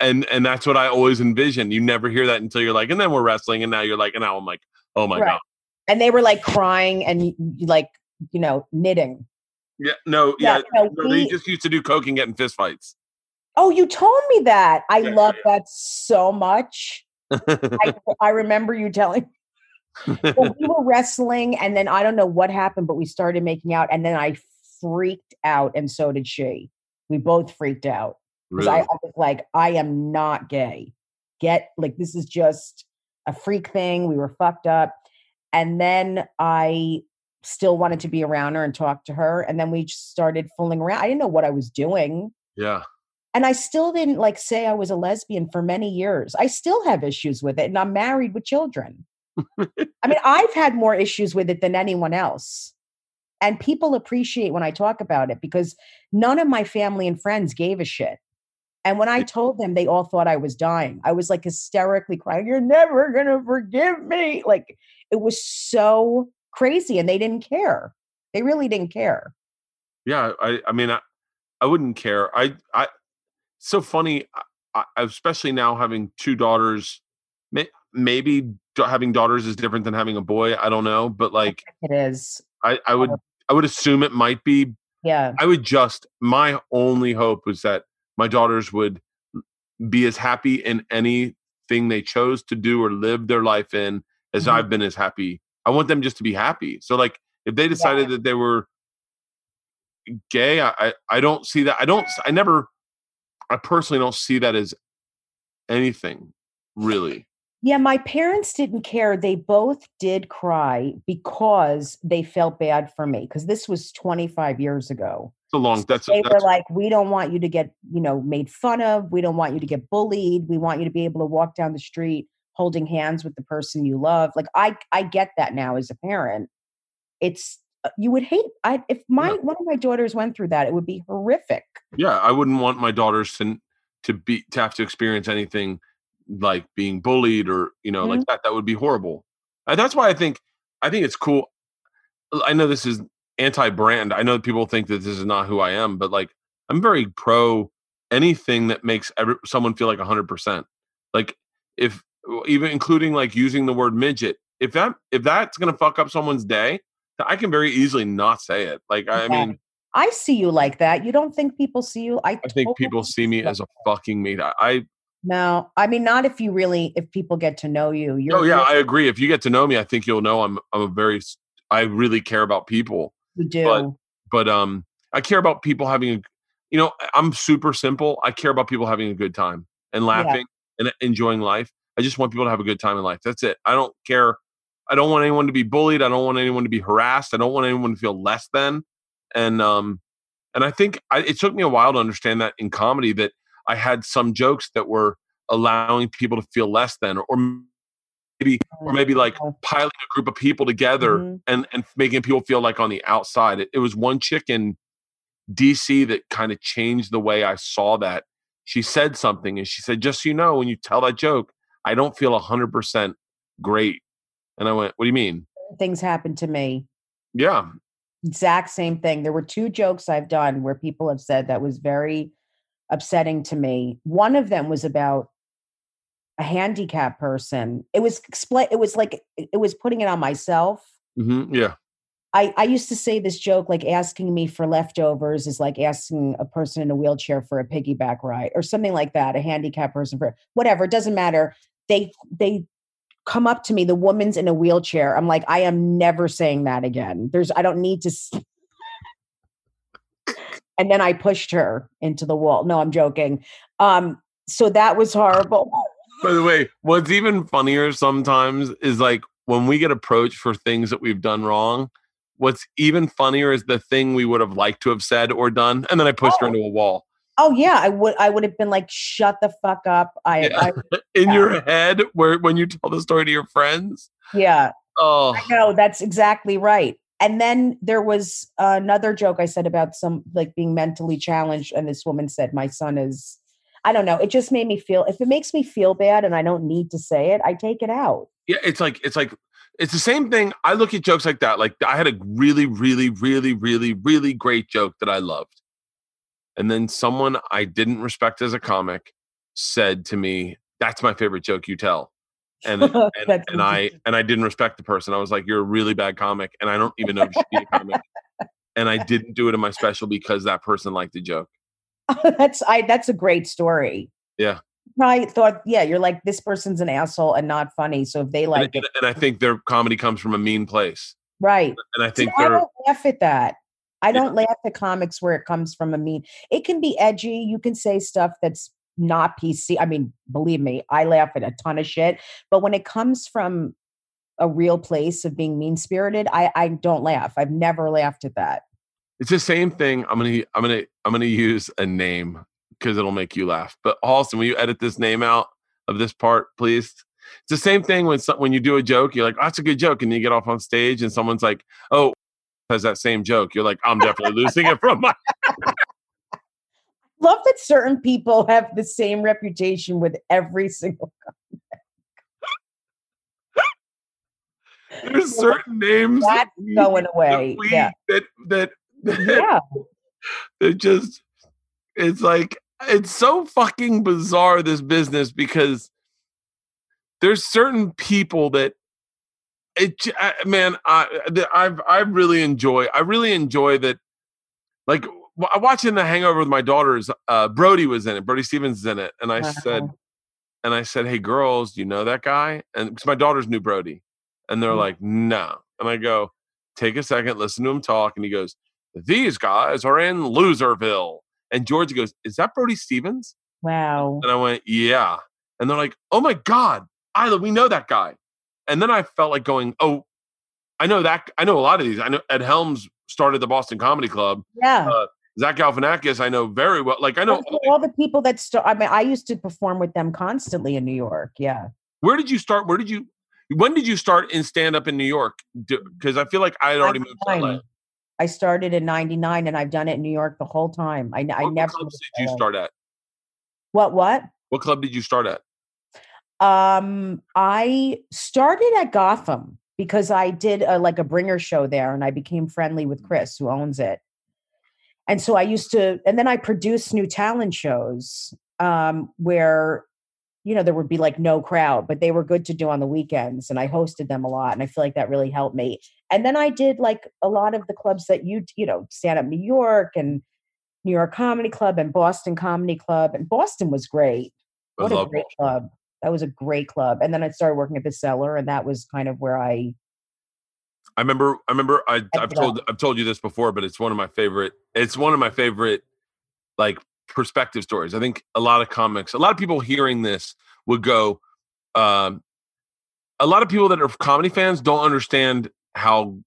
and and that's what I always envision. You never hear that until you're like, and then we're wrestling, and now you're like, and now I'm like, oh my Right. god, And they were like crying and like, you know, knitting. Yeah, no, Yeah, yeah, no, no, they we- just used to do coke and get in fistfights. Oh, you told me that. I Yeah, love yeah, that so much. I, I remember you telling well, we were wrestling and then I don't know what happened, but we started making out and then I freaked out and so did she. We both freaked out. Because I, I was like, I am not gay. Get like this is just a freak thing. We were fucked up. And then I still wanted to be around her and talk to her. And then we just started fooling around. I didn't know what I was doing. yeah. And I still didn't like say I was a lesbian for many years. I still have issues with it. And I'm married with children. I mean, I've had more issues with it than anyone else. And people appreciate when I talk about it because none of my family and friends gave a shit. And when I told them, they all thought I was dying. I was like hysterically crying, You're never going to forgive me. Like it was so crazy. And they didn't care. They really didn't care. Yeah, I I mean I I wouldn't care. I I so funny. I- especially now having two daughters, may, maybe having daughters is different than having a boy. I don't know, but like It is. I, I would I would assume it might be. Yeah. I would just my only hope was that my daughters would be as happy in anything they chose to do or live their life in as Mhm. I've been as happy. I want them just to be happy. So like if they decided that they were gay, I, I I don't see that. I don't I never I personally don't see that as anything really. Yeah, my parents didn't care. They both did cry because they felt bad for me because this was 25 years ago. It's a long that's they that's were like, we don't want you to get, you know, made fun of. We don't want you to get bullied. We want you to be able to walk down the street holding hands with the person you love. Like I I get that now as a parent. It's uh, you would hate I if my one of my daughters went through that, it would be horrific. yeah, I wouldn't want my daughters to to be to have to experience anything like being bullied or you know like that. That would be horrible. And that's why I think I think it's cool. I know this is anti-brand. I know people think that this is not who I am, but like I'm very pro anything that makes every, someone feel like 100%. Like if even including like using the word midget, if that if that's going to fuck up someone's day, I can very easily not say it. Like I Yeah. mean, I see you like that. You don't think people see you? I, I think totally people see me as a fucking meat. I, I No, I mean not if you really if people get to know you. You're oh yeah, you're- I agree. If you get to know me, I think you'll know I'm I'm a very I really care about people. you do. But um I care about people having a you know, I'm super simple. I care about people having a good time and laughing and enjoying life. I just want people to have a good time in life. That's it. I don't care. I don't want anyone to be bullied. I don't want anyone to be harassed. I don't want anyone to feel less than. And um and I think I, it took me a while to understand that in comedy that I had some jokes that were allowing people to feel less than or maybe or maybe like Oh. piling a group of people together Mhm. and and making people feel like on the outside. It, it was one chick in DC that kind of changed the way I saw that. She said something and she said, "Just so you know, when you tell that joke, I don't feel hundred percent great." And I went, "What do you mean?" things happen to me. Yeah, Exact same thing. There were two jokes I've done where people have said that was very upsetting to me. One of them was about a handicapped person. It was explain. It was like it was putting it on myself. hmm yeah, I, I used to say this joke like asking me for leftovers is like asking a person in a wheelchair for a piggyback ride or something like that a handicapped person for whatever it doesn't matter they they come up to me the woman's in a wheelchair i'm like i am never saying that again there's i don't need to and then i pushed her into the wall no i'm joking um so that was horrible By the way, what's even funnier sometimes is like when we get approached for things that we've done wrong. What's even funnier is the thing we would have liked to have said or done, and then I pushed her Oh. into a wall. Oh yeah i would i would have been like shut the fuck up i, Yeah. I In Yeah. your head, where when you tell the story to your friends, yeah oh, No, that's exactly right. And then there was another joke I said about some like being mentally challenged, and this woman said, "My son is." I don't know. It just made me feel. If it makes me feel bad and I don't need to say it, I take it out. yeah, it's like it's like it's the same thing. I look at jokes like that. Like I had a really, really, really, really, really great joke that I loved, and then someone I didn't respect as a comic said to me, "That's my favorite joke you tell." And and, and I and I didn't respect the person. I was like, "You're a really bad comic," and I don't even know if you should be a comic. And I didn't do it in my special because that person liked the joke. that's I. That's a great story. Yeah. I thought, yeah, you're like this person's an asshole and not funny. So if they And, like it, and, and I think their comedy comes from a mean place. right? And I think I they're don't laugh at that. I don't laugh at comics where it comes from a mean. It can be edgy. You can say stuff that's not PC. I mean, believe me, I laugh at a ton of shit. But when it comes from a real place of being mean spirited, I I don't laugh. I've never laughed at that. It's the same thing. I'm gonna I'm gonna I'm gonna use a name because it'll make you laugh. But Halston, will you edit this name out of this part, please? It's the same thing when some, when you do a joke, you're like, oh, "That's a good joke," and you get off on stage, and someone's like, "Oh." Has that same joke? You're like, I'm definitely losing it from my. Love that certain people have the same reputation with every single. There's certain names that That's we- going that away. we- Yeah, that that that, yeah. that just it's like it's so fucking bizarre this business because there's certain people that it man I I've I really enjoy I really enjoy that like watching the hangover with my daughters uh Brody was in it Brody Stevens is in it and I said and I said hey girls do you know that guy and because my daughters knew Brody and they're Mm. like no and I go take a second listen to him talk and he goes these guys are in Loserville and George goes is that Brody Stevens Wow. and I went, yeah. And they're like, oh my God, Ila, we know that guy. And then I felt like going, oh, I know that. I know a lot of these. I know Ed Helms started the Boston Comedy Club. Yeah. Uh, Zach Galifianakis, I know very well. Like I know. Are all the people that start. I mean, I used to perform with them constantly in New York. Yeah. Where did you start? Where did you? When did you start in stand up in New York? Because I feel like I had already moved to LA. I started in '99, and I've done it in New York the whole time. I, I never. clubs did you start at? What? What? What club did you start at? Um, I started at Gotham because I did a, like a bringer show there, and I became friendly with Chris, who owns it. And so I used to, and then I produced new talent shows um, where, you know, there would be like no crowd, but they were good to do on the weekends, and I hosted them a lot, and I feel like that really helped me. And then I did like a lot of the clubs that you, you know, stand up New York and New York Comedy Club and Boston Comedy Club, and Boston was great. What a great club. That was a great club. And then I started working at the cellar, and that was kind of where I I remember. I remember. I I've it told. I've told you this before, but it's one of my favorite. It's one of my favorite, like perspective stories. I think a lot of comics, a lot of people hearing this would go. Um, a lot of people that are comedy fans don't understand how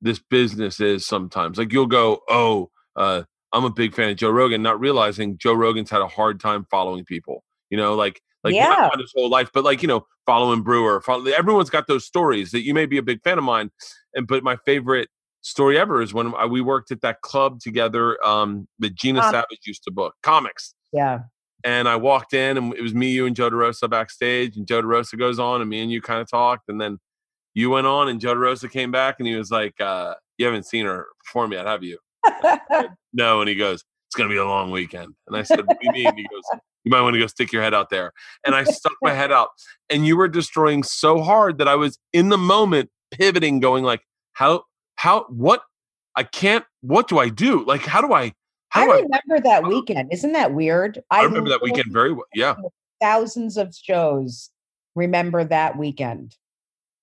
this business is. Sometimes, like you'll go, "Oh, uh, I'm a big fan of Joe Rogan," not realizing Joe Rogan's had a hard time following people. You know, like like Yeah. not his whole life, but like you know, following Breuer. Follow, everyone's got those stories that you may be a big fan of mine. And but my favorite story ever is when I, we worked at that club together um, that Gina Um, Savage used to book comics. yeah. And I walked in, and it was me, you, and Joe DeRosa backstage. And Joe DeRosa goes on, and me and you kind of talked. And then you went on, and Joe DeRosa came back, and he was like, uh, "You haven't seen her perform yet, have you?" no. And he goes, "It's gonna be a long weekend." And I said, "What do you mean?" He goes, "You might want to go stick your head out there." And I stuck my head out, and you were destroying so hard that I was in the moment pivoting, going like, "How? How? What? I can't. What do I do? Like, how do I? How I do I?" remember that weekend. Isn't that weird? I remember that weekend very well. Yeah. Thousands of shows remember that weekend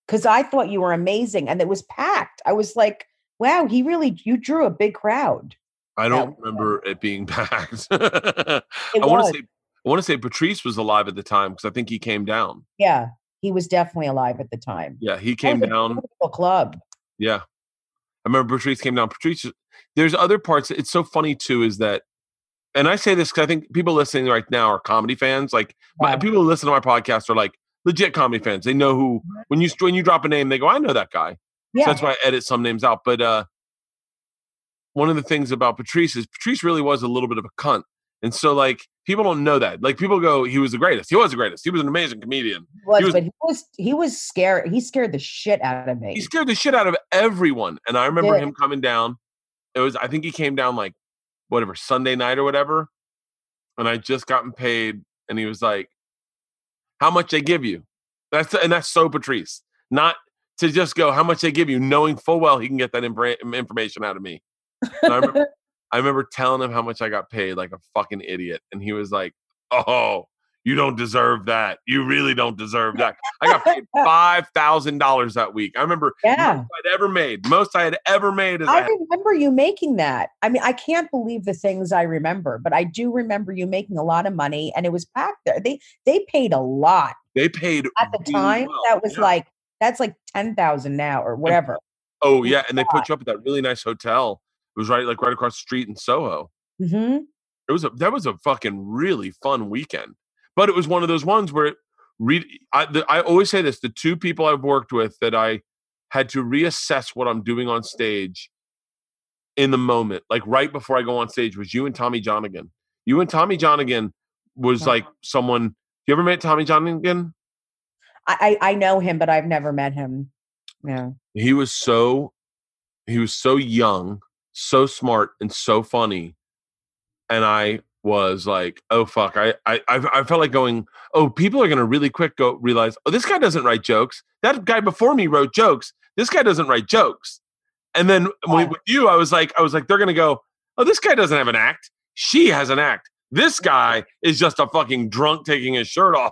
because I thought you were amazing and it was packed. I was like, wow, he really, you drew a big crowd. I don't remember it being packed. I want to say I want to say Patrice was alive at the time because I think he came down. Yeah. He was definitely alive at the time. Yeah, he came down. club. Yeah. I remember Patrice came down. Patrice, there's other parts. It's so funny too, is that, and I say this because I think people listening right now are comedy fans. Like my, people who listen to my podcast are like legit comedy fans. They know who when you when you drop a name, they go, "I know that guy." So Yeah. that's why I edit some names out. But uh, one of the things about Patrice is Patrice really was a little bit of a cunt, and so like people don't know that. Like people go, "He was the greatest. He was the greatest. He was an amazing comedian." He was, was- but he was he was scared. He scared the shit out of me. he scared the shit out of everyone. And I remember Yeah. him coming down. It was, I think he came down like whatever Sunday night or whatever, and I just gotten paid, and he was like, "How much they give you?" That's and that's so Patrice, not to just go how much they give you, knowing full well he can get that information out of me. I remember, I remember telling him how much I got paid, like a fucking idiot, and he was like, "Oh." You don't deserve that. You really don't deserve that. I got paid five thousand dollars that week. I remember yeah. I'd ever made. Most I had ever made I I, remember you making that. I mean, I can't believe the things I remember, but I do remember you making a lot of money and it was packed there. They they paid a lot they paid at the really time. well, That was yeah. like that's like 10,000 now or whatever. oh yeah, and they put you up at that really nice hotel. It was right like right across the street in Soho. Mhm. It was a that was a fucking really fun weekend. But it was one of those ones where it read I the, I always say this: the two people I've worked with that I had to reassess what I'm doing on stage in the moment, like right before I go on stage, was you and Tommy Johnagin. You and Tommy Johnagin was like someone. You ever met Tommy Johnagin? I, I I know him, but I've never met him. Yeah. he was so he was so young so smart and so funny and i was like, oh fuck, I I I felt like going, oh, people are gonna really quick go realize, oh, this guy doesn't write jokes. That guy before me wrote jokes. This guy doesn't write jokes. And then when, with you, I was like, I was like, they're gonna go, oh, this guy doesn't have an act. She has an act. This guy is just a fucking drunk taking his shirt off.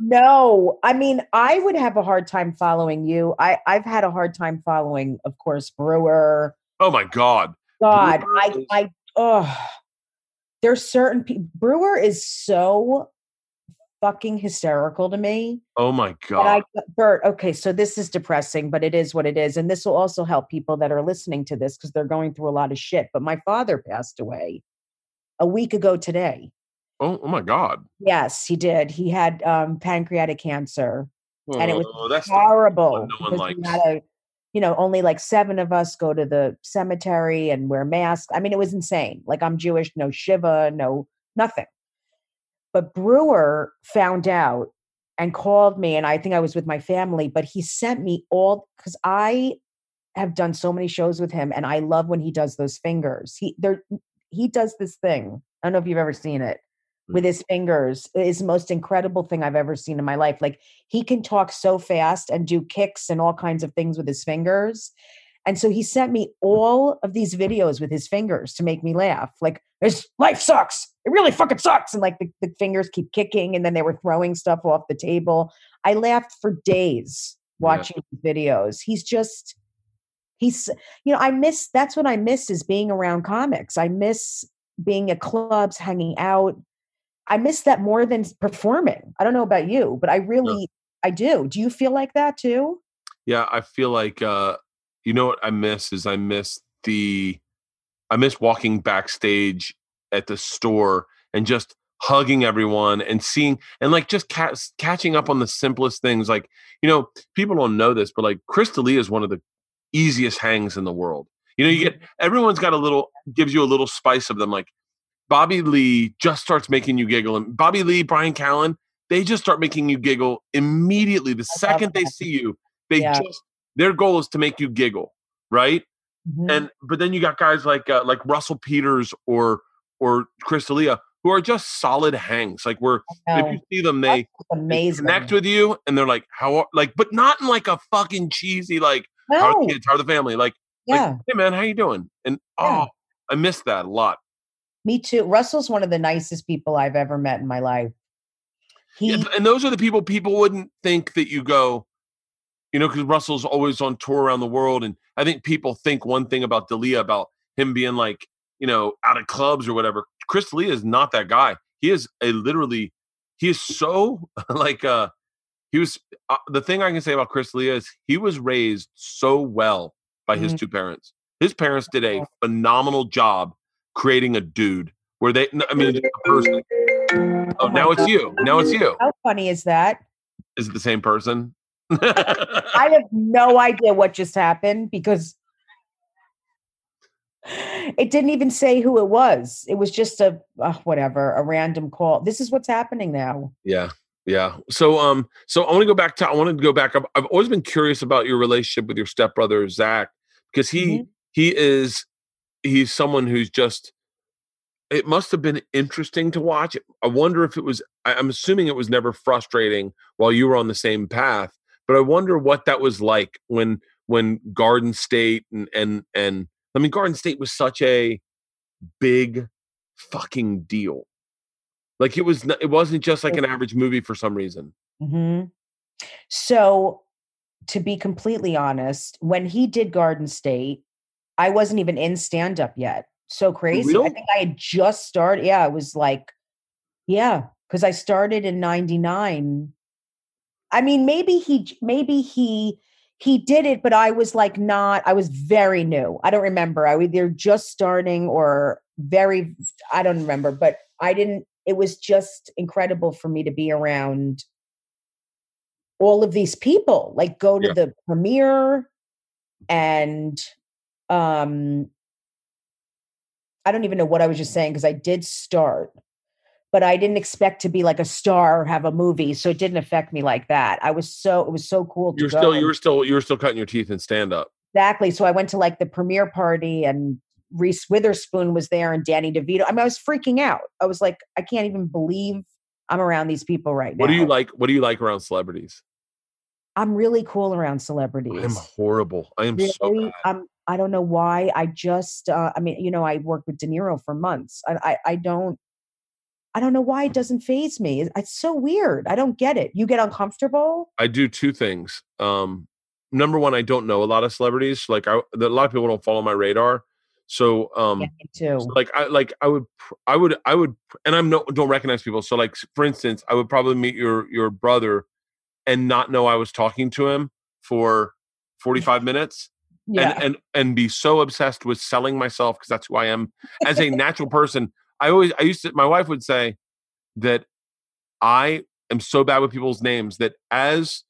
No, I mean, I would have a hard time following you. I, I've had a hard time following, of course, Breuer. Oh my god. God, Breuer I, is- I, oh, there's certain people. Breuer is so fucking hysterical to me. Oh my god. I, Bert, okay, so this is depressing, but it is what it is. And this will also help people that are listening to this because they're going through a lot of shit. But my father passed away a week ago today. oh, oh my god. Yes, he did. He had um, pancreatic cancer. And it was Oh, that's horrible. no one likes. we had a, you know, only like seven of us go to the cemetery and wear masks. I mean, it was insane. Like I'm Jewish, no shiva, no nothing. But Breuer found out and called me, and I think I was with my family, but he sent me all because I have done so many shows with him, and I love when he does those fingers. He there he does this thing. I don't know if you've ever seen it with mm-hmm. his fingers. is the most incredible thing I've ever seen in my life. Like he can talk so fast and do kicks and all kinds of things with his fingers. And so he sent me all of these videos with his fingers to make me laugh. Like, this life sucks. It really fucking sucks. And like the, the fingers keep kicking and then they were throwing stuff off the table. I laughed for days watching these videos. He's just, he's, you know, I miss, that's what I miss is being around comics. I miss being at clubs, hanging out. I miss that more than performing. I don't know about you, but I really, I do. Do you feel like that too? Yeah, I feel like uh you know what I miss is I miss the I miss walking backstage at the store and just hugging everyone and seeing and like just ca- catching up on the simplest things like you know people don't know this but like Chris D'Elia is one of the easiest hangs in the world. You know you get everyone's got a little gives you a little spice of them like Bobby Lee just starts making you giggle and Bobby Lee Bryan Callen they just start making you giggle immediately. The second they see you they Yeah. just their goal is to make you giggle right? Mhm. and but then you got guys like uh, like russell peters or or chris D'Elia who are just solid hangs. Like we're if you see them they, they amazing. connect with you and they're like how are, like but not in like a fucking cheesy like how are the kids? How are the family? Like yeah, like hey man how you doing? And Yeah. oh i miss that a lot me too. Russell's one of the nicest people I've ever met in my life. He, Yeah, and those are the people people wouldn't think that you go you know because russell's always on tour around the world and i think people think one thing about D'Elia about him being like you know out of clubs or whatever chris D'Elia is not that guy he is a literally he is so like uh he was uh, the thing i can say about chris D'Elia is he was raised so well by his Mhm. two parents his parents did a phenomenal job creating a dude where they i mean a person oh now it's you now it's you how funny is that? is it the same person? I have no idea what just happened because it didn't even say who it was. It was just a uh, whatever, a random call. This is what's happening now. yeah, yeah. So, um, so I want to go back to. I want to go back. I've, I've always been curious about your relationship with your stepbrother Zach because he he is he's someone who's just. It must have been interesting to watch. I wonder if it was. I'm assuming it was never frustrating while you were on the same path. But I wonder what that was like when when Garden State and and and I mean Garden State was such a big fucking deal. Like it was, it wasn't just like an average movie for some reason. hmm So, to be completely honest, when he did Garden State, I wasn't even in stand up yet. So crazy. I think I had just started. Yeah, it was like, yeah, because I started in 99. I mean, maybe he, maybe he, he did it, but I was like not, I was very new. I don't remember. I was either just starting or very, I don't remember, but I didn't, it was just incredible for me to be around all of these people like go to Yeah. the premiere and um i don't even know what i was just saying because i did start but i didn't expect to be like a star or have a movie so it didn't affect me like that i was so it was so cool You're still, you were still, you were still cutting your teeth in stand up. exactly so i went to like the premiere party and Reese Witherspoon was there and Danny DeVito. I mean, I was freaking out. I was like, I can't even believe I'm around these people right now. What do you like? What do you like around celebrities? I'm really cool around celebrities. I'm horrible. I am so bad. I'm. I don't know why. I just. Uh, I mean, you know, I worked with De Niro for months. I. I, I don't. I don't know why it doesn't phase me. It's, it's so weird. I don't get it. You get uncomfortable. I do two things. Um, number one, I don't know a lot of celebrities. Like I, a lot of people don't follow my radar. So, um, Yeah, too. so, like I like I would I would I would and I'm no don't recognize people. So like for instance, I would probably meet your your brother and not know I was talking to him for 45 minutes yeah. and and and be so obsessed with selling myself because that's who I am as a natural person. I always I used to my wife would say that I am so bad with people's names that as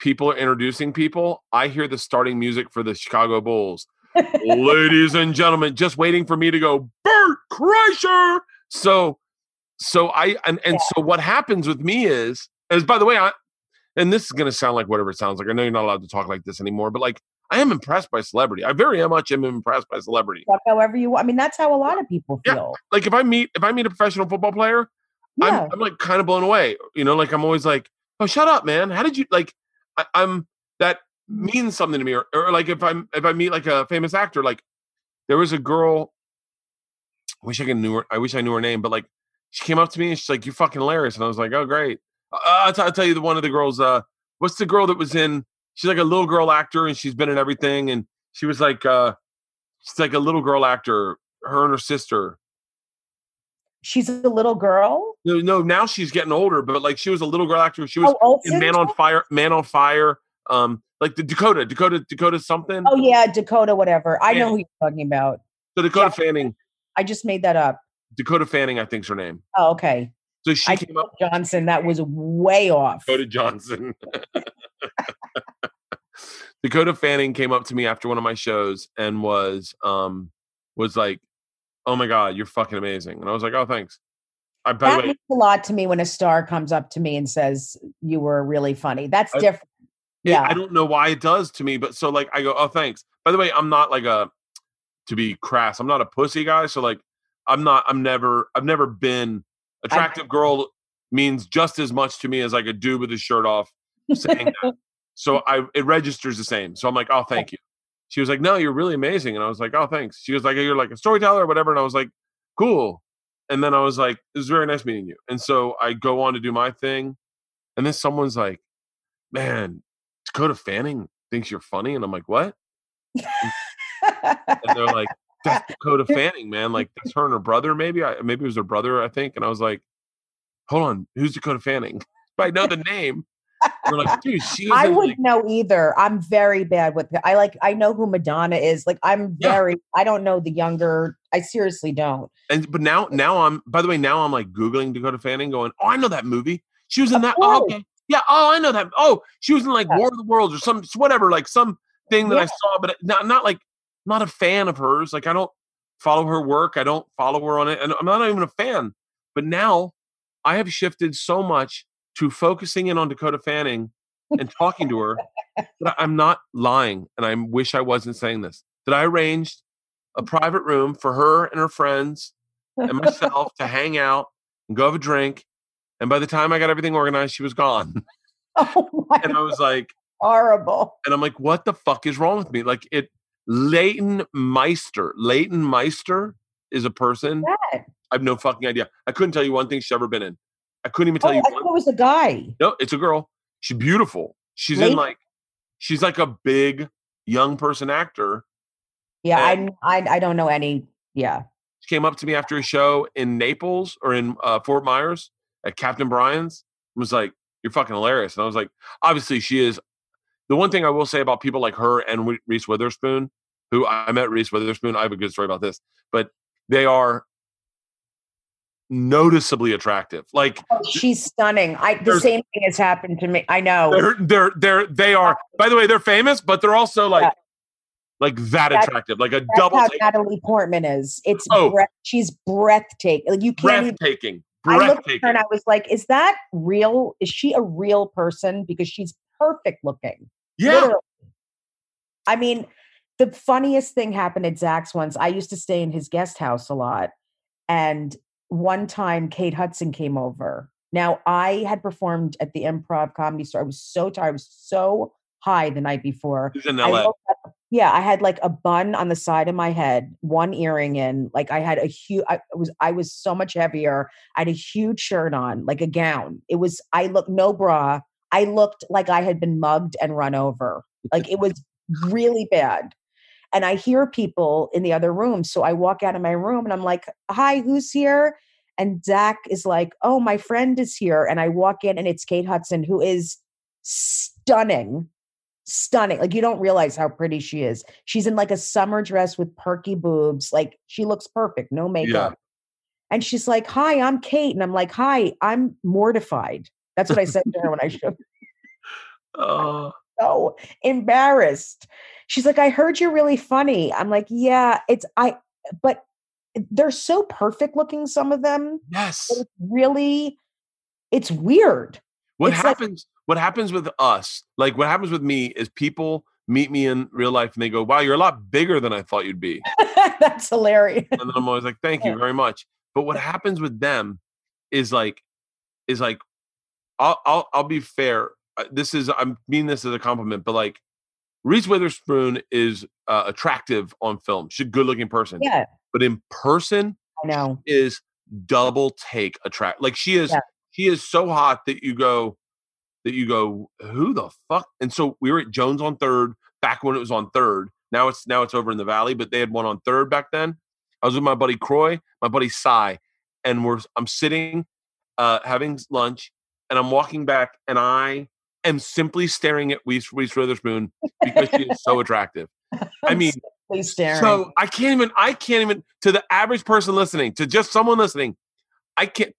people are introducing people, I hear the starting music for the Chicago Bulls. Ladies and gentlemen, just waiting for me to go Bert Kreischer. So so I and and so what happens with me is is by the way I and this is going to sound like whatever it sounds like. I know you're not allowed to talk like this anymore, but like I am impressed by celebrity. I very much am impressed by celebrity. However you want. I mean, that's how a lot of people feel. Yeah. Like if I meet if I meet a professional football player, Yeah. I'm, I'm like kind of blown away. You know, like I'm always like, oh, shut up, man. How did you like? I, I'm that means something to me. Or, or like if I'm if I meet like a famous actor, like there was a girl. I wish I could knew her. I wish I knew her name, but like she came up to me and she's like, "You're fucking hilarious," and I was like, "Oh, great." I'll, t- I'll tell you the one of the girls. Uh, what's the girl that was in? She's like a little girl actor, and she's been in everything. And she was like, uh, she's like a little girl actor. Her and her sister. She's a little girl. No, no, now she's getting older, but like she was a little girl actor. She was Oh, in Man on Fire, Man on Fire, um, like the Dakota, Dakota, Dakota something. Oh yeah, Dakota, whatever. I Yeah. know who you're talking about. So Dakota yeah. Fanning, I just made that up. Dakota Fanning, I think's her name. Oh, okay. So she I came up, Johnson. That was way off. Dakota Johnson. Dakota Fanning came up to me after one of my shows and was um was like, "Oh my god, you're fucking amazing," and I was like, "Oh, thanks." I That way, means a lot to me when a star comes up to me and says you were really funny. That's I- different. Yeah. I don't know why it does to me, but so like I go, "Oh, thanks." By the way, I'm not like a to be crass. I'm not a pussy guy, so like I'm not. I'm never. I've never been attractive girl means just as much to me as like a dude with his shirt off saying that. So I it registers the same. So I'm like, oh, thank you. She was like, no, you're really amazing, and I was like, oh, thanks. She was like, you're like a storyteller or whatever, and I was like, cool. And then I was like, it was very nice meeting you. And so I go on to do my thing, and then someone's like, man, Dakota Fanning thinks you're funny, and I'm like, what? and they're like, "That's Dakota Fanning, man. Like that's her and her brother, maybe. I maybe it was her brother, I think." And I was like, "Hold on, who's Dakota Fanning?" But I know the name. They're like, "Dude, she I wouldn't like, know either. I'm very bad with. I like. I know who Madonna is. Like I'm Yeah. very. I don't know the younger. I seriously don't. and but now now I'm by the way now I'm like googling Dakota Fanning, going, "Oh, I know that movie. She was in Of that. Oh, okay, yeah. Oh, I know that. Oh, she was in like Yeah. War of the Worlds or some whatever, like some thing that I saw, but not not like not a fan of hers. Like I don't follow her work. I don't follow her on it, and I'm not even a fan. But now I have shifted so much to focusing in on Dakota Fanning and talking to her that I'm not lying, and I wish I wasn't saying this. That I arranged a private room for her and her friends and myself to hang out and go have a drink. And by the time I got everything organized, she was gone. Oh my And I was like, horrible. and I'm like, what the fuck is wrong with me? Like it Leighton Meister. Leighton Meister is a person. That. I have no fucking idea. I couldn't tell you one thing she's ever been in. I couldn't even Oh, tell I you thought it was a guy. No, it's a girl. She's beautiful. She's in like she's like a big young person actor. Yeah, I, I I don't know any. Yeah. She came up to me after a show in Naples or in uh, Fort Myers at Captain Brian's. and Was like, "You're fucking hilarious," and I was like, "Obviously, she is." The one thing I will say about people like her and Reese Witherspoon, who I met Reese Witherspoon, I have a good story about this, but they are noticeably attractive. Like Oh, she's stunning. I the same thing has happened to me. I know. they're they're they're they are. By the way, they're famous, but they're also like Yeah. like that That- attractive, like a That's double how take, Natalie Portman is. It's Oh. breath, she's breathtaking. Like you can't. Even, breathtaking, I looked at her and I was like, "Is that real? Is she a real person? Because she's perfect looking. Yeah, Literally. I mean, the funniest thing happened at Zach's once. I used to stay in his guest house a lot. And one time Kate Hudson came over. Now I had performed at the improv comedy store. I was so tired. I was so high the night before. He's in LA. up- yeah, I had like a bun on the side of my head, one earring in. Like I had a huge. I was I was so much heavier. I had a huge shirt on, like a gown. It was. I looked no bra. I looked like I had been mugged and run over. Like it was really bad. And I hear people in the other room, so I walk out of my room and I'm like, "Hi, who's here?" And Zach is like, "Oh, my friend is here." And I walk in, and it's Kate Hudson, who is stunning stunning. Like you don't realize how pretty she is. She's in like a summer dress with perky boobs. Like she looks perfect, no makeup. And she's like, "Hi, I'm Kate." And I'm like, "Hi, I'm mortified." That's what I said to her when I showed Oh. so embarrassed. She's like, "I heard you're really funny." I'm like, "Yeah, it's I but they're so perfect looking some of them. yes. It's really it's weird. What it's like- happens? what happens with us? Like what happens with me is people meet me in real life and they go, "Wow, you're a lot bigger than I thought you'd be." That's hilarious. and then I'm always like, "Thank you very much." But what happens with them is like, is like, I'll I'll, I'll be fair. uh, This is I'm mean this as a compliment, but like, Reese Witherspoon is uh, attractive on film. She's a good looking person, Yeah, but in person I know. is double take attract. Like she is, Yeah. she is so hot that you go, that you go, who the fuck? And so we were at Jones on Third back when it was on Third. Now it's now it's over in the Valley, but they had one on Third back then. I was with my buddy Croy, my buddy Cy, and we're I'm sitting, uh, having lunch, and I'm walking back, and I am simply staring at Reese, Reese Witherspoon because she is so attractive. I mean, staring. so I can't even. I can't even. To the average person listening, to just someone listening, I can't.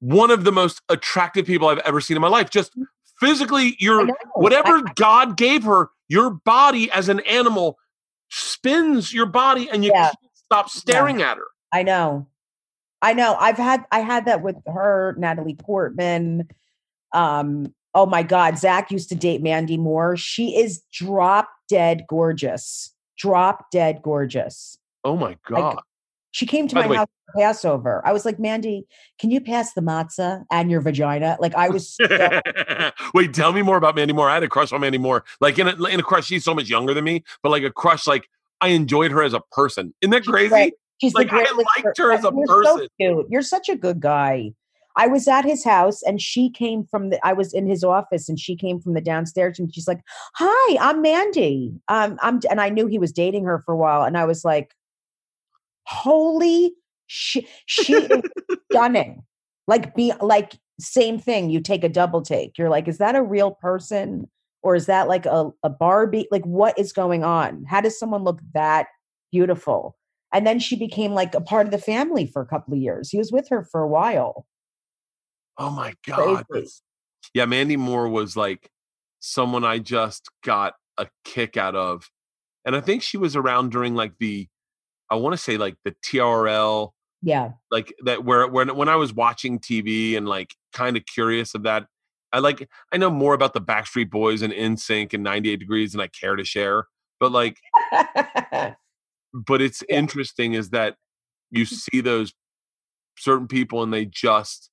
One of the most attractive people I've ever seen in my life. Just mm. physically, your whatever God gave her, your body as an animal spins your body, and you Yeah. can't stop staring at her. I know. I know. I've had I had that with her, Natalie Portman. Um, oh my God, Zach used to date Mandy Moore. She is drop dead gorgeous. Drop dead gorgeous. Oh my god! She came to By my house for Passover. I was like, Mandy, can you pass the matzah and your vagina? Like I was so- Wait, tell me more about Mandy Moore. I had a crush on Mandy Moore. Like in a, in a crush, she's so much younger than me, but like a crush, like I enjoyed her as a person. Isn't that crazy? Right. She's Like, the I liked her as a You're so person. cute. You're such a good guy. I was at his house and she came from the I was in his office and she came from the downstairs and she's like, "Hi, I'm Mandy." Um I'm and I knew he was dating her for a while and I was like, "Holy she she is stunning." Like be like same thing, you take a double take. You're like, "Is that a real person or is that like a a Barbie? Like what is going on? How does someone look that beautiful?" And then she became like a part of the family for a couple of years. He was with her for a while. Oh my god! Yeah, Mandy Moore was like someone I just got a kick out of, and I think she was around during like the, I want to say like the TRL, Yeah. like that where when when I was watching TV and like kind of curious of that. I like I know more about the Backstreet Boys and NSYNC and 98 Degrees than I care to share, but like but it's interesting is that you mm-hmm. see those certain people and they just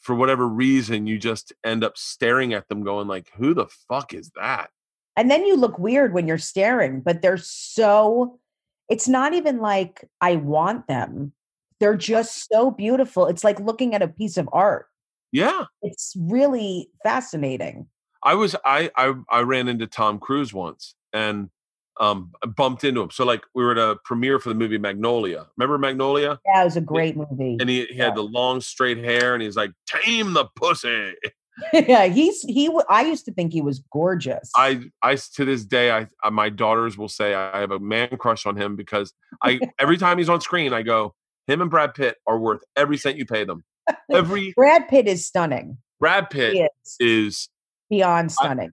for whatever reason you just end up staring at them going like who the fuck is that and then you look weird when you're staring, but they're so, it's not even like I want them. They're just so beautiful. It's like looking at a piece of art. yeah It's really fascinating. i was i i, I ran into tom cruise once and um bumped into him so like we were at a premiere for the movie magnolia remember magnolia Yeah, it was a great movie. and he, he had the long straight hair and he's like tame the pussy yeah, he's he. I used to think he was gorgeous. I I to this day I, I my daughters will say I have a man crush on him because I every time he's on screen I go him and Brad Pitt are worth every cent you pay them. Every Brad Pitt is stunning. Brad He Pitt is is beyond stunning.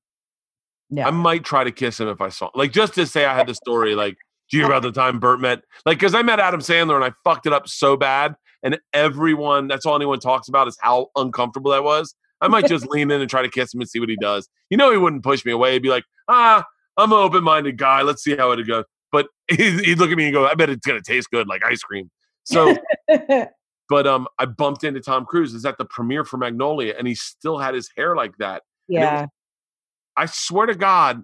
Yeah. I might try to kiss him if I saw like just to say I had the story like do you hear about the time Bert met like because I met Adam Sandler and I fucked it up so bad and everyone that's all anyone talks about is how uncomfortable that was. I might just lean in and try to kiss him and see what he does. You know he wouldn't push me away. He'd be like, ah, I'm an open minded guy. Let's see how it goes. But he'd, he'd look at me and go, I bet it's gonna taste good like ice cream. So but um I bumped into Tom Cruise. Is at the premiere for Magnolia, and he still had his hair like that. yeah. I swear to God,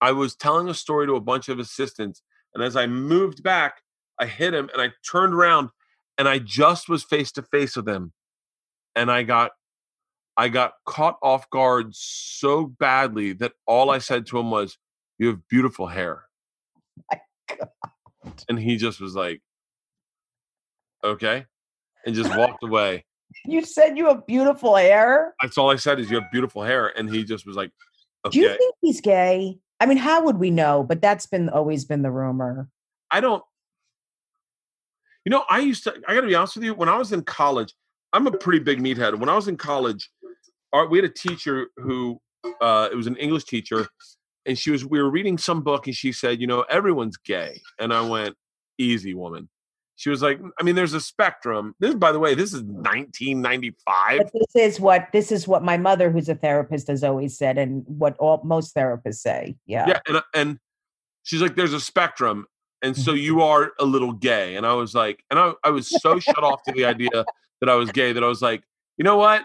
I was telling a story to a bunch of assistants, and as I moved back, I hit him and I turned around and I just was face to face with him. And I got I got caught off guard so badly that all I said to him was, You have beautiful hair. And he just was like, Okay. And just walked away. You said you have beautiful hair. That's all I said is you have beautiful hair. And he just was like, Do you think he's gay? I mean, how would we know? But that's been always been the rumor. I don't. You know, I used to. I got to be honest with you. When I was in college, I'm a pretty big meathead. When I was in college, our, we had a teacher who, uh, it was an English teacher, and she was. We were reading some book, and she said, "You know, everyone's gay," and I went, "Easy, woman." She was like, "I mean, there's a spectrum." This, by the way, this is 1995. But this is what this is what my mother, who's a therapist, has always said, and what all most therapists say. Yeah. yeah and uh, and she's like there's a spectrum. And so mm-hmm. you are a little gay. And i was like and i, I was so shut off to the idea that i was gay that i was like you know what?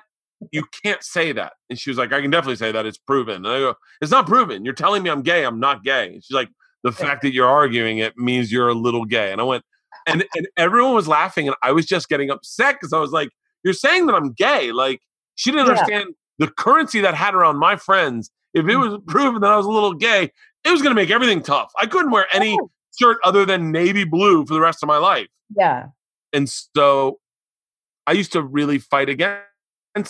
You can't say that. And she was like i can definitely say that. It's proven. And i go it's not proven. You're telling me i'm gay. I'm not gay. And she's like the fact that you're arguing it means you're a little gay. And i went and, and everyone was laughing and i was just getting upset because i was like you're saying that i'm gay like she didn't Yeah. understand the currency that had around my friends if it mm. was proven that i was a little gay it was going to make everything tough. I couldn't wear any Oh, shirt other than navy blue for the rest of my life. yeah. And so I used to really fight against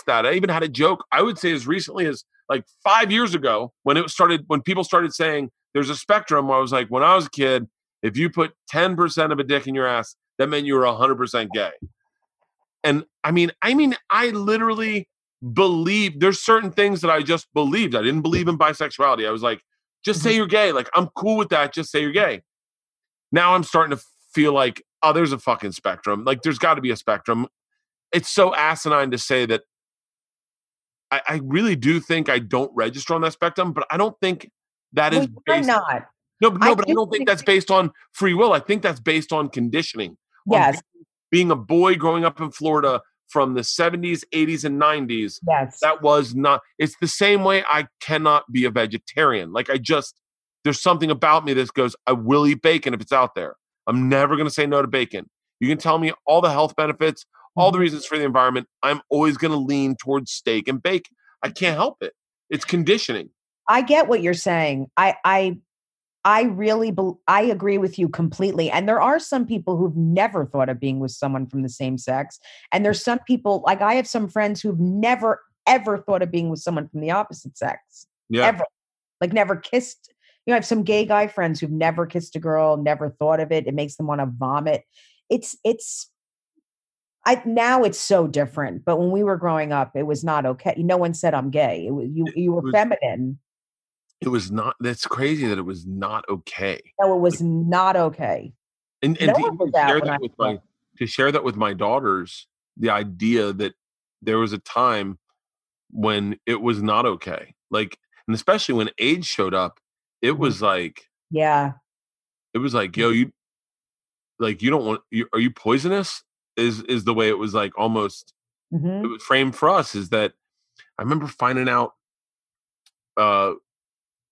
that. I even had a joke, I would say as recently as like five years ago when it started, when people started saying there's a spectrum, I was like, when I was a kid, if you put 10% of a dick in your ass, that meant you were 100% gay. And I mean, I mean, I literally believe there's certain things that I just believed. I didn't believe in bisexuality. I was like, just say mm-hmm. you're gay. Like, I'm cool with that. Just say you're gay. Now I'm starting to feel like, oh, there's a fucking spectrum. Like, there's got to be a spectrum. It's so asinine to say that I, I really do think I don't register on that spectrum, but I don't think that is Well, based. not. No, but I no, but I do don't think that's based on free will. I think that's based on conditioning. on Yes. Being a boy growing up in Florida from the 70s, 80s, and 90s, Yes. that was not, it's the same way I cannot be a vegetarian. Like, I just, there's something about me that goes, I will eat bacon if it's out there. I'm never going to say no to bacon. You can tell me all the health benefits, all the Mhm. reasons for the environment. I'm always going to lean towards steak and bacon. I can't help it. It's conditioning. I get what you're saying. I I I really bel I agree with you completely. And there are some people who've never thought of being with someone from the same sex. And there's some people like I have some friends who've never ever thought of being with someone from the opposite sex. Yeah. Ever. Like never kissed. You know, I have some gay guy friends who've never kissed a girl, never thought of it. It makes them want to vomit. It's it's I now it's so different. But when we were growing up, it was not okay. No one said I'm gay. It was you you were was- feminine. It was not, that's crazy that it was not okay. No, it was not okay. and and No to one even was out share that with my to share that with my daughters the idea that there was a time when it was not okay like and especially when AIDS showed up it Mhm. was like Yeah. it was like yo you like you don't want you, are you poisonous is is the way it was like almost Mhm. it was framed for us is that i remember finding out uh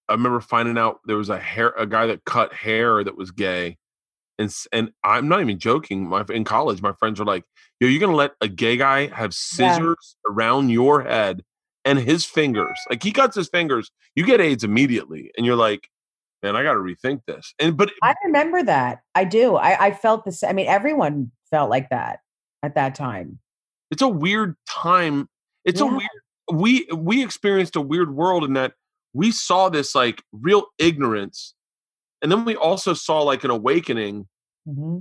i remember finding out there was a hair a guy that cut hair that was gay and s- and i'm not even joking my in college my friends were like yo you're gonna let a gay guy have Yeah. scissors around your head and his fingers like he cuts his fingers you get aids immediately and you're like man i gotta rethink this and but I remember that. I do. I, I felt this. I mean, everyone felt like that at that time. it's a weird time it's a weird we we experienced a weird world in that we saw this like real ignorance and then we also saw like an awakening hmm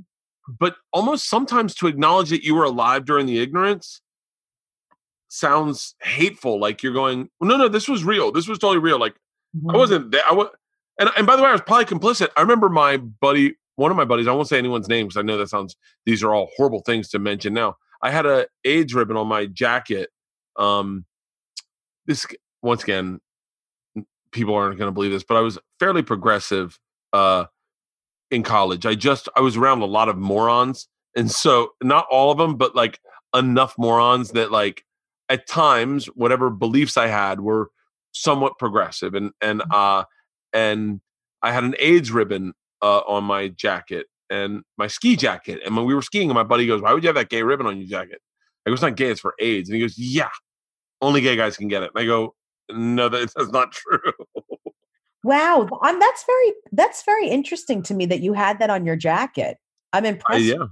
but almost sometimes to acknowledge that you were alive during the ignorance sounds hateful like you're going no no this was real this was totally real like Mm-hmm. I wasn't there. I was, and and by the way, I was probably complicit. I remember my buddy, one of my buddies. I won't say anyone's name because I know that sounds. These are all horrible things to mention. Now, I had a AIDS ribbon on my jacket. Um, this once again, people aren't going to believe this, but I was fairly progressive uh, in college. I just I was around a lot of morons, and so not all of them, but like enough morons that like at times whatever beliefs I had were somewhat progressive, and and Mm-hmm. uh and I had an AIDS ribbon uh, on my jacket and my ski jacket, and when we were skiing, and my buddy goes, "Why would you have that gay ribbon on your jacket?" I go, "It's not gay; it's for AIDS." And he goes, "Yeah, only gay guys can get it." And I go, "No, that's not true." Wow, um, that's very that's very interesting to me that you had that on your jacket. I'm I- impressed. yeah.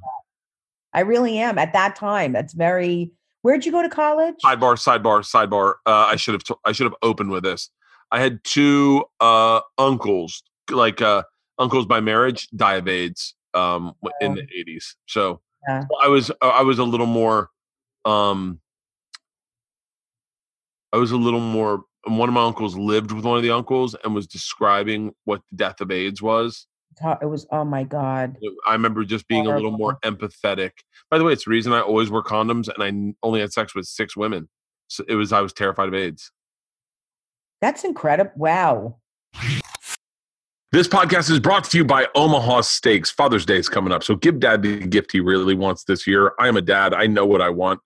I really am. At that time, that's very. Where'd you go to college? sidebar sidebar sidebar uh, i should have t- i should have opened with this i had two uh uncles like uh uncles by marriage die of aids um in the 80s so Yeah. i was uh, i was a little more um i was a little more one of my uncles lived with one of the uncles and was describing what the death of aids was It was. Oh my god. I remember just being a little more empathetic. By the way, it's the reason I always wear condoms and I only had sex with six women. So it was I was terrified of AIDS. That's incredible. Wow. This podcast is brought to you by Omaha Steaks. Father's Day is coming up, so give dad the gift he really wants this year. I am a dad. I know what I want.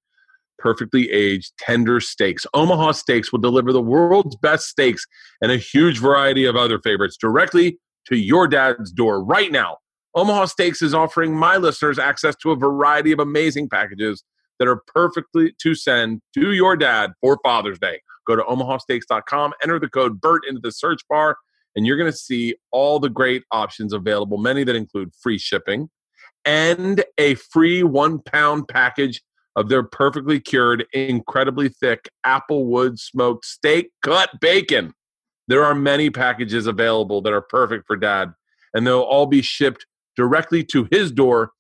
Perfectly aged, tender steaks. Omaha Steaks will deliver the world's best steaks and a huge variety of other favorites directly to your dad's door right now. Omaha Steaks is offering my listeners access to a variety of amazing packages that are perfectly to send to your dad for Father's Day. Go to omahasteaks.com, enter the code BERT into the search bar, and you're going to see all the great options available, many that include free shipping and a free one pound package of their perfectly cured, incredibly thick applewood smoked steak cut bacon. There are many packages available that are perfect for dad, and they'll all be shipped directly to his door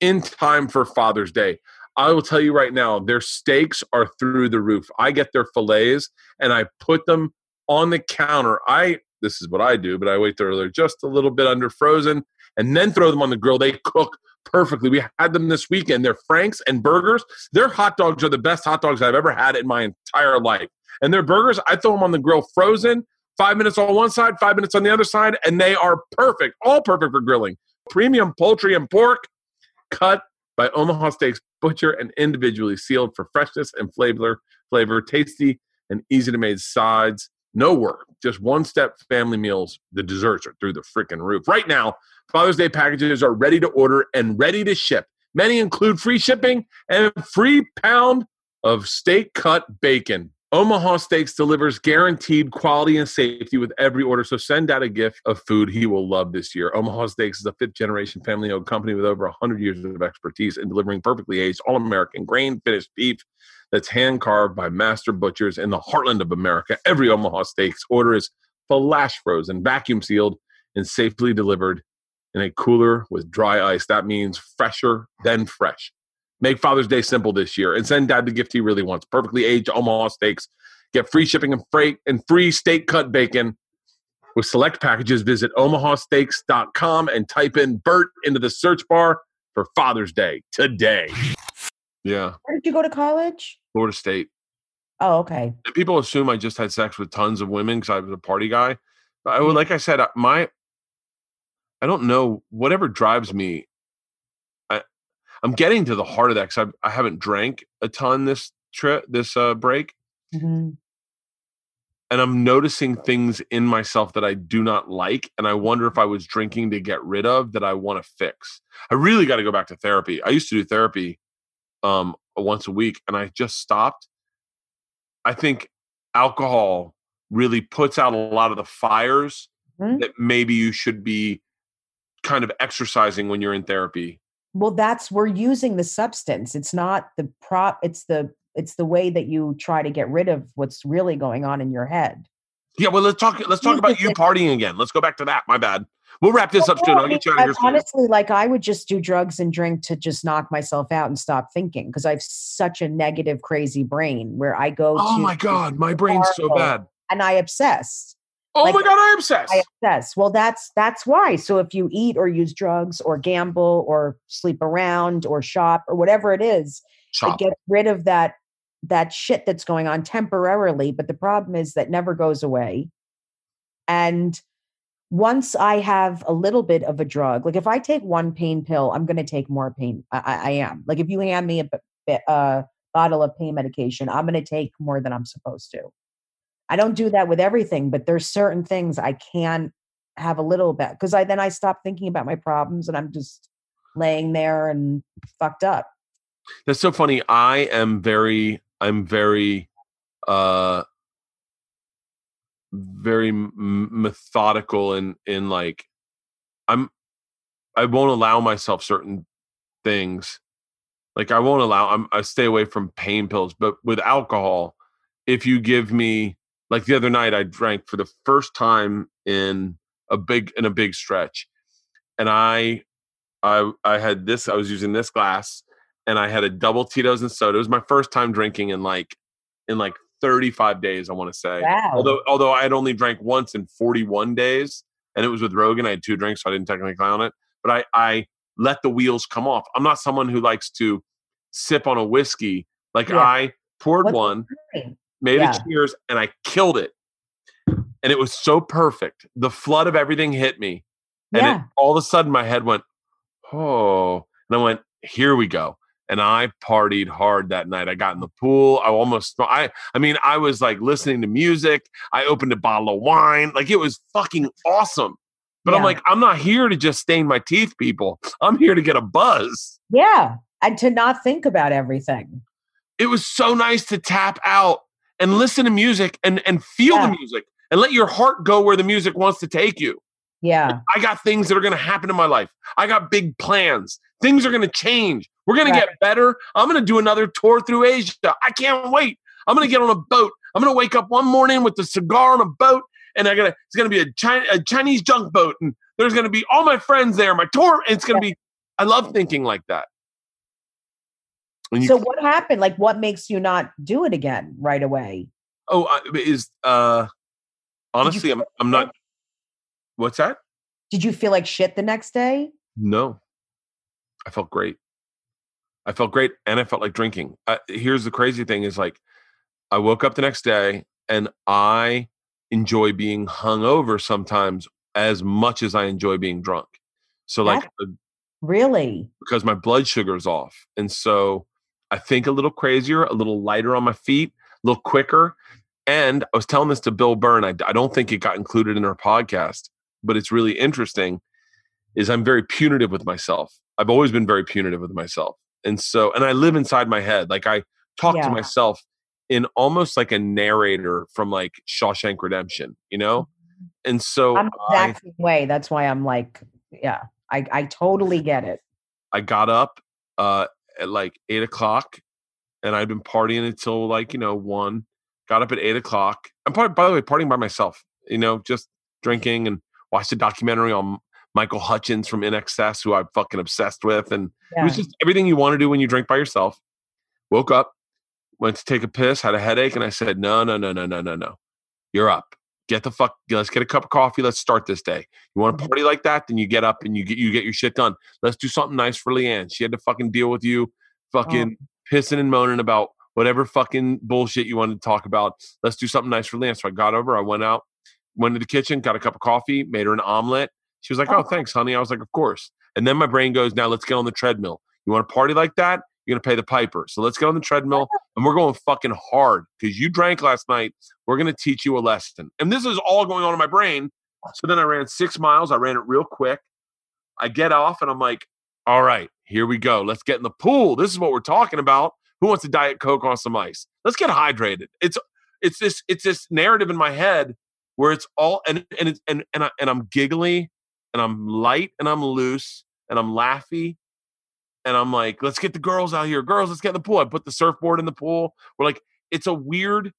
in time for Father's Day. I will tell you right now, their steaks are through the roof. I get their fillets and I put them on the counter. I this is what I do, but I wait till they're just a little bit under frozen and then throw them on the grill. They cook perfectly. We had them this weekend. They're Franks and burgers. Their hot dogs are the best hot dogs I've ever had in my entire life. And their burgers, I throw them on the grill frozen, five minutes on one side, five minutes on the other side, and they are perfect, all perfect for grilling. Premium poultry and pork cut by Omaha Steaks Butcher and individually sealed for freshness and flavor, flavor, tasty and easy to make sides. No work, just one step family meals. The desserts are through the freaking roof. Right now, Father's Day packages are ready to order and ready to ship. Many include free shipping and a free pound of steak cut bacon. Omaha Steaks delivers guaranteed quality and safety with every order. So send out a gift of food he will love this year. Omaha Steaks is a fifth generation family owned company with over 100 years of expertise in delivering perfectly aged, all American grain finished beef that's hand carved by master butchers in the heartland of America. Every Omaha Steaks order is flash frozen, vacuum sealed, and safely delivered in a cooler with dry ice. That means fresher than fresh. Make Father's Day simple this year and send dad the gift he really wants. Perfectly aged Omaha steaks. Get free shipping and freight and free steak cut bacon. With select packages, visit omahasteaks.com and type in Bert into the search bar for Father's Day today. Yeah, Where did you go to college? Florida State. Oh, okay. And people assume I just had sex with tons of women because I was a party guy. But I, Mhm. like I said, uh, my I don't know whatever drives me. I I'm getting to the heart of that because I haven't drank a ton this trip this uh, break, Mhm. and I'm noticing things in myself that I do not like, and I wonder if I was drinking to get rid of that I want to fix. I really got to go back to therapy. I used to do therapy um, once a week, and I just stopped. I think alcohol really puts out a lot of the fires Mhm. that maybe you should be kind of exercising when you're in therapy. Well, that's we're using the substance. It's not the prop. It's the it's the way that you try to get rid of what's really going on in your head. Yeah, well, let's talk. Let's talk about you partying again. Let's go back to that. My bad. We'll wrap this up soon. I'll get you out of here honestly, like I would just do drugs and drink to just knock myself out and stop thinking because I have such a negative, crazy brain where I go Oh my god, my brain's so bad. and I obsess. Oh Like, my god, I obsess. I obsess. Well, that's that's why. So if you eat or use drugs or gamble or sleep around or shop or whatever it is, Shop. it gets rid of that that shit that's going on temporarily. But the problem is that never goes away. And once I have a little bit of a drug, like if I take one pain pill, I'm going to take more pain. I, I, am. Like if you hand me a, uh, bottle of pain medication, I'm going to take more than I'm supposed to. I don't do that with everything, but there's certain things I can have a little bit because I then I stop thinking about my problems and I'm just laying there and fucked up. That's so funny. I am very, I'm very, uh, very methodical in in like, I'm, I won't allow myself certain things. Like I won't allow. I'm, I stay away from pain pills. But with alcohol, if you give me, like the other night, I drank for the first time in a big in a big stretch, and I, I, I had this. I was using this glass and I had a double Tito's and soda. It was my first time drinking in like in like 35 days, I want to say. Wow. Although although I had only drank once in 41 days, and it was with Rogan. I had two drinks, so I didn't technically count it. But I I let the wheels come off. I'm not someone who likes to sip on a whiskey. Like Yeah. I poured What's one, made Yeah. a cheers, and I killed it. And it was so perfect. The flood of everything hit me. And Yeah. it, all of a sudden my head went, oh. And I went, here we go. And I partied hard that night. I got in the pool. I almost I I mean, I was like listening to music. I opened a bottle of wine. Like it was fucking awesome. But I'm like, I'm not here to just stain my teeth, people. I'm here to get a buzz. yeah. And to not think about everything. It was so nice to tap out and listen to music and and feel Yeah. the music and let your heart go where the music wants to take you. Yeah. I got things that are going to happen in my life. I got big plans. Things are going to change. We're going Right. to get better. I'm going to do another tour through Asia. I can't wait. I'm going to get on a boat. I'm going to wake up one morning with a cigar on a boat, and I got. It's going to be a, China, a Chinese junk boat, and there's going to be all my friends there. My tour. It's going to be. I love thinking like that. You, So what happened? Like what makes you not do it again right away? oh, I, is uh, honestly, I'm I'm not. What's that? Did you feel like shit the next day? No, I felt great. I felt great, and I felt like drinking. Uh, here's the crazy thing: is like, I woke up the next day, and I enjoy being hungover sometimes as much as I enjoy being drunk. So, like, uh, Really? because my blood sugar is off, and so I think a little crazier, a little lighter on my feet, a little quicker. And I was telling this to Bill Byrne. I, I don't think it got included in our podcast, but it's really interesting. Is I'm very punitive with myself. I've always been very punitive with myself, and so and I live inside my head. Like I talk Yeah. to myself in almost like a narrator from like Shawshank Redemption, you know. And so I'm I, same way. That's why I'm like, yeah, I, I totally get it. I got up uh, at like eight o'clock, and I'd been partying until like you know one. Got up at eight o'clock. I'm part, by the way partying by myself. You know, just drinking and watched a documentary on Michael Hutchence from INXS, who I'm fucking obsessed with, and it was just everything you want to do when you drink by yourself. Woke up, went to take a piss, had a headache, and I said, "No, no, no, no, no, no, no. You're up. Get the fuck. Let's get a cup of coffee. Let's start this day. You want to party like that? Then you get up and you get you get your shit done. Let's do something nice for LeeAnn. She had to fucking deal with you, oh. fucking pissing and moaning about whatever fucking bullshit you wanted to talk about. Let's do something nice for LeeAnn. So I got over. I went out, went to the kitchen, got a cup of coffee, made her an omelet. She was like, "Oh, Oh. thanks, honey." I was like, "Of course." And then my brain goes, "Now let's get on the treadmill. You want to party like that? You're gonna pay the piper. So let's get on the treadmill and we're going fucking hard because you drank last night. We're gonna teach you a lesson." And this is all going on in my brain. So then I ran six miles. I ran it real quick. I get off and I'm like, "All right, here we go. Let's get in the pool. This is what we're talking about. Who wants a diet coke on some ice? Let's get hydrated." It's it's this it's this narrative in my head where it's all and and it's, and and, I, and I'm giggly and I'm light and I'm loose and I'm laughy and I'm like, let's get the girls out here. Girls, let's get in the pool. I put the surfboard in the pool. We're like, it's a weird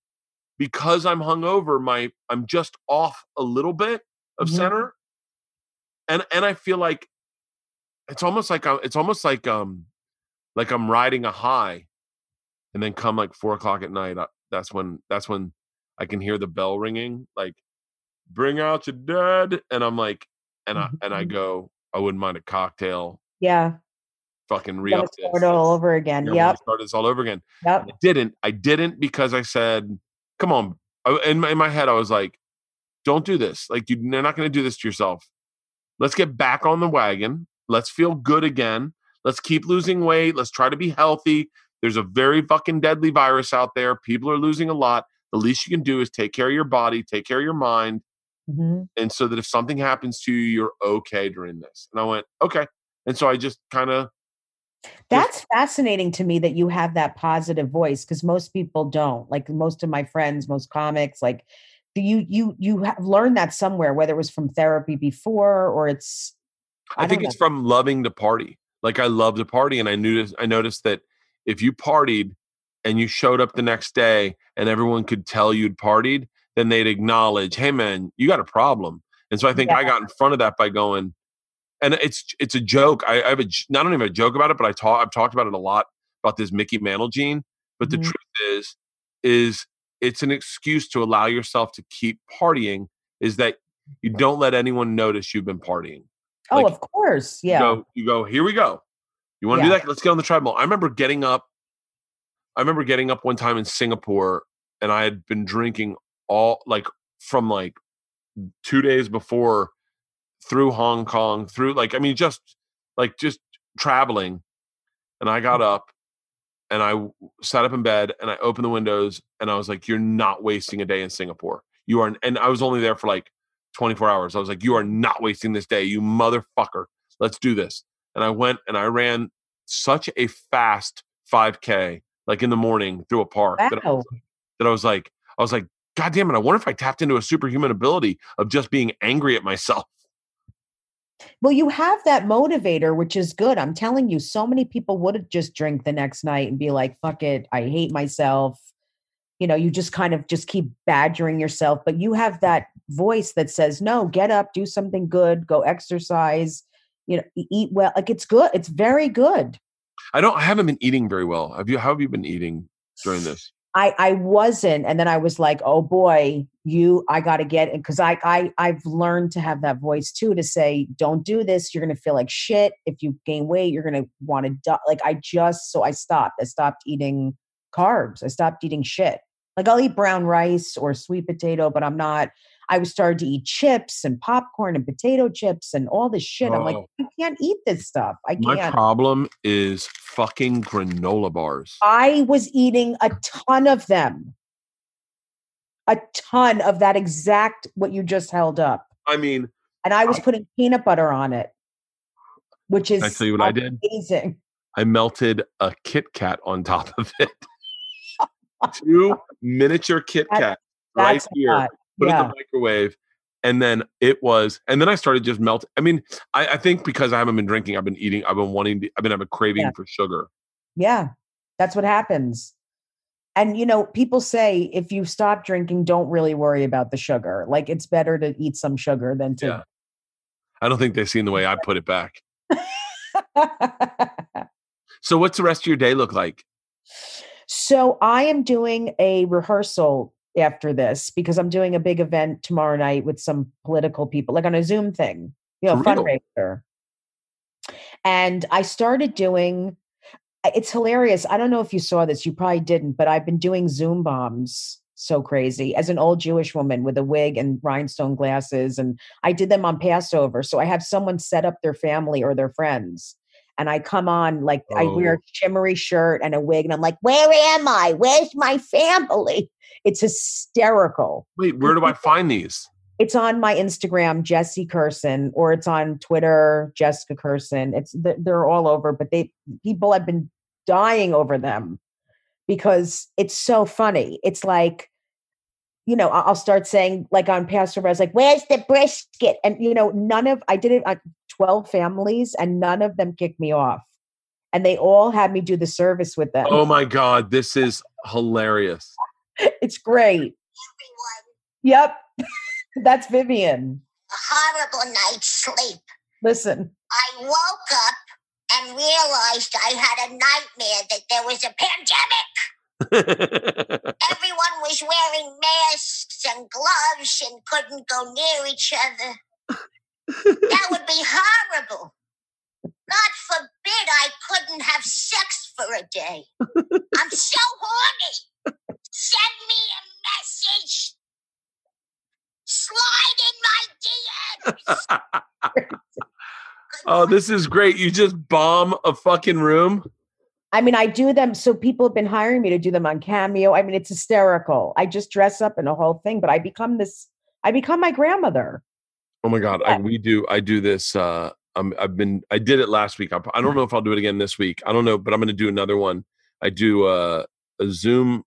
because I'm hungover, my I'm just off a little bit of Mhm. center. And and I feel like it's almost like I, it's almost like um like I'm riding a high, and then come like four o'clock at night. uh, That's when that's when I can hear the bell ringing, like bring out your dead, and I'm like, and I and I Mhm. go, I wouldn't mind a cocktail, Yeah. fucking re up this. start it all over again. Yeah, Yep. Start this all over again. Yep. I didn't. I didn't because I said, "Come on." I- In my, in my head, I was like, don't do this. Like you, you're not going to do this to yourself. Let's get back on the wagon. Let's feel good again. Let's keep losing weight. Let's try to be healthy. There's a very fucking deadly virus out there. People are losing a lot. The least you can do is take care of your body, take care of your mind, Mhm. and so that if something happens to you, you're okay during this. And I went, okay. And so I just kind of That's fascinating to me that you have that positive voice because most people don't. Like most of my friends, most comics, like do you you you have learned that somewhere, whether it was from therapy before or it's I, I think it's from loving to party. Like I love to party, and I knew I noticed that if you partied and you showed up the next day and everyone could tell you'd partied, then they'd acknowledge, "Hey, man, you got a problem." And so I think I got in front of that by going, and it's it's a joke. I, I have a not even have a joke about it, but I talk I've talked about it a lot about this Mickey Mantle gene. But the Mhm. truth is, is it's an excuse to allow yourself to keep partying. Is that you don't let anyone notice you've been partying oh, Like, of course, yeah. you go, you go, here we go. You want to Yeah. do that? Let's get on the treadmill. I remember getting up. I remember getting up one time in Singapore and I had been drinking all like from like two days before through Hong Kong, through like, I mean, just like just traveling. And I got mm-hmm. up and I sat up in bed and I opened the windows and I was like, you're not wasting a day in Singapore. You are, and I was only there for like 24 hours. I was like, you are not wasting this day, you motherfucker. Let's do this. And I went and I ran such a fast 5K, like in the morning through a park that, I was, that I was like, I was like, God damn it, I wonder if I tapped into a superhuman ability of just being angry at myself. Well, you have that motivator, which is good. I'm telling you, so many people would just drink the next night and be like, fuck it, I hate myself. You know, you just kind of just keep badgering yourself, but you have that voice that says, no, get up, do something good, go exercise, you know, eat well. Like it's good. It's very good. I don't, I haven't been eating very well. Have you, how have you been eating during this? I I wasn't, and then I was like, oh boy, you, I got to get it because I I I've learned to have that voice too to say, don't do this. You're gonna feel like shit if you gain weight. You're gonna want to die. Like I just so I stopped. I stopped eating carbs. I stopped eating shit. Like I'll eat brown rice or sweet potato, but I'm not. I was started to eat chips and popcorn and potato chips and all this shit. I'm like, Oh. I can't eat this stuff. I can't. My problem is fucking granola bars. I was eating a ton of them. A ton of that exact what you just held up. I mean, And I was I- putting peanut butter on it, which is I tell you what I did? amazing. I melted a Kit Kat on top of it. Two miniature Kit Kat right here. Put it in the microwave. And then it was, and then I started just melt. I mean, I, I think because I haven't been drinking, I've been eating, I've been wanting, to, I've been having a craving Yeah. for sugar. Yeah. That's what happens. And you know, people say if you stop drinking, don't really worry about the sugar. Like it's better to eat some sugar than to Yeah. I don't think they've seen the way I put it back. So, what's the rest of your day look like? So I am doing a rehearsal after this because I'm doing a big event tomorrow night with some political people, like on a Zoom thing, you know, fundraiser. And I started doing it's hilarious. I don't know if you saw this, you probably didn't, but I've been doing Zoom bombs so crazy as an old Jewish woman with a wig and rhinestone glasses. And I did them on Passover. So I have someone set up their family or their friends. And I come on like I wear Oh. a shimmery shirt and a wig, and I'm like, "Where am I? Where's my family?" It's hysterical. Wait, where do I find these? It's on my Instagram, Jessy Kirson, or it's on Twitter, Jessica Kirson. It's they're all over, but they people have been dying over them because it's so funny. It's like, you know, I- I'll start saying like on Passover, I was like, "Where's the brisket?" And you know, none of I did it on twelve families, and none of them kicked me off, and they all had me do the service with them. Oh my God, this is hilarious. It's great. Yep, that's Vivian. a horrible night's sleep. Listen. I woke up and realized I had a nightmare that there was a pandemic. Everyone was wearing masks and gloves and couldn't go near each other. That would be horrible. God forbid I couldn't have sex for a day. I'm so horny. Send me a message. slide in my DMs. oh, this is great. You just bomb a fucking room. I mean, I do them. So people have been hiring me to do them on Cameo. I mean, it's hysterical. I just dress up in a whole thing, but I become this. I become my grandmother. Oh my god, I, we do. I do this. Uh, I'm, I've been. I did it last week. I, I don't know if I'll do it again this week. I don't know, but I'm going to do another one. I do uh, a Zoom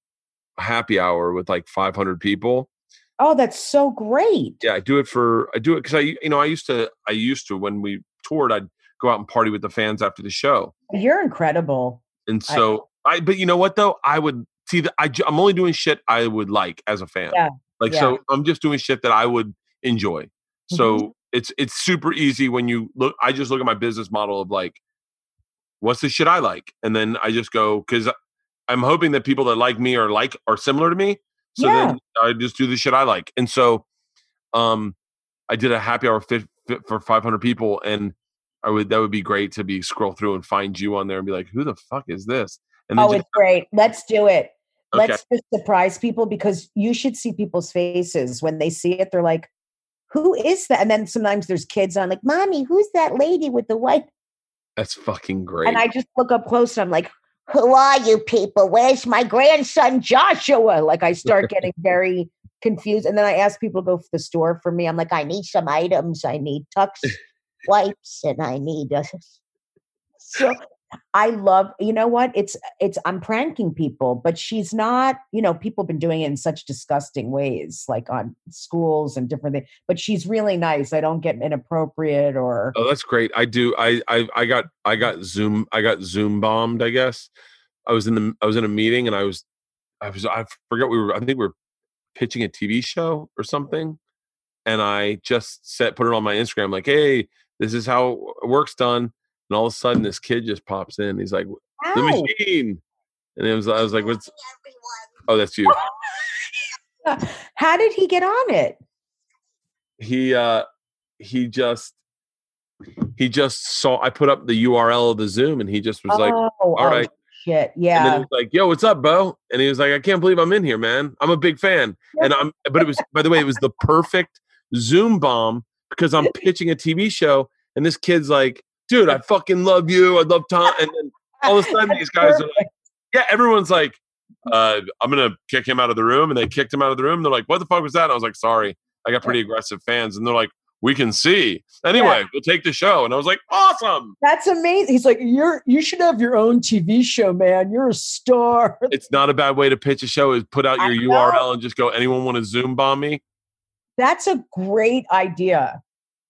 happy hour with like 500 people. Oh, that's so great. Yeah, I do it for. I do it because I, you know, I used to. I used to when we toured. I'd go out and party with the fans after the show. You're incredible. And so I, but you know what though? I would see that I, I'm only doing shit I would like as a fan. Yeah, Like, yeah. so I'm just doing shit that I would enjoy. Mm-hmm. So it's, it's super easy when you look, I just look at my business model of like, what's the shit I like? And then I just go, cause I'm hoping that people that like me are like, are similar to me. So Yeah. then I just do the shit I like. And so, um, I did a happy hour fit, fit for 500 people and I would, that would be great to be scroll through and find you on there and be like, who the fuck is this? And Oh, just- it's great. Let's do it. Okay. Let's just surprise people because you should see people's faces when they see it. They're like, who is that? And then sometimes there's kids on like, mommy, who's that lady with the white? That's fucking great. And I just look up close and I'm like, who are you people? Where's my grandson Joshua? Like I start getting very confused. And then I ask people to go to the store for me. I'm like, I need some items. I need Tucks wipes and I need a so I love, you know what? It's it's I'm pranking people, but she's not, you know, people have been doing it in such disgusting ways, like on schools and different things. But she's really nice. I don't get inappropriate or oh, that's great. I do. I, I, I got, I got Zoom. I got Zoom bombed. I guess I was in the, I was in a meeting and I was, I was, I forget we were. I think we were pitching a TV show or something, and I just set put it on my Instagram like, hey, this is how work's done. And all of a sudden, this kid just pops in. He's like, the Ow. machine. And it was, I was like, what's? Oh, that's you. How did he get on it? he uh he just he just saw i put up the url of the zoom and he just was like oh, all oh, right shit. and then he Yeah. was like yo what's up bo and he was like i can't believe i'm in here man i'm a big fan and i'm but it was by the way it was the perfect zoom bomb because i'm pitching a tv show and this kid's like dude i fucking love you i love tom and then all of a sudden these guys are like yeah everyone's like uh i'm gonna kick him out of the room and they kicked him out of the room they're like what the fuck was that and i was like sorry i got pretty aggressive fans and they're like we can see anyway we'll take the show and i was like awesome That's amazing. He's like, you're you should have your own TV show, man. You're a star. it's not a bad way to pitch a show is put out your url and just go anyone want to zoom bomb me That's a great idea.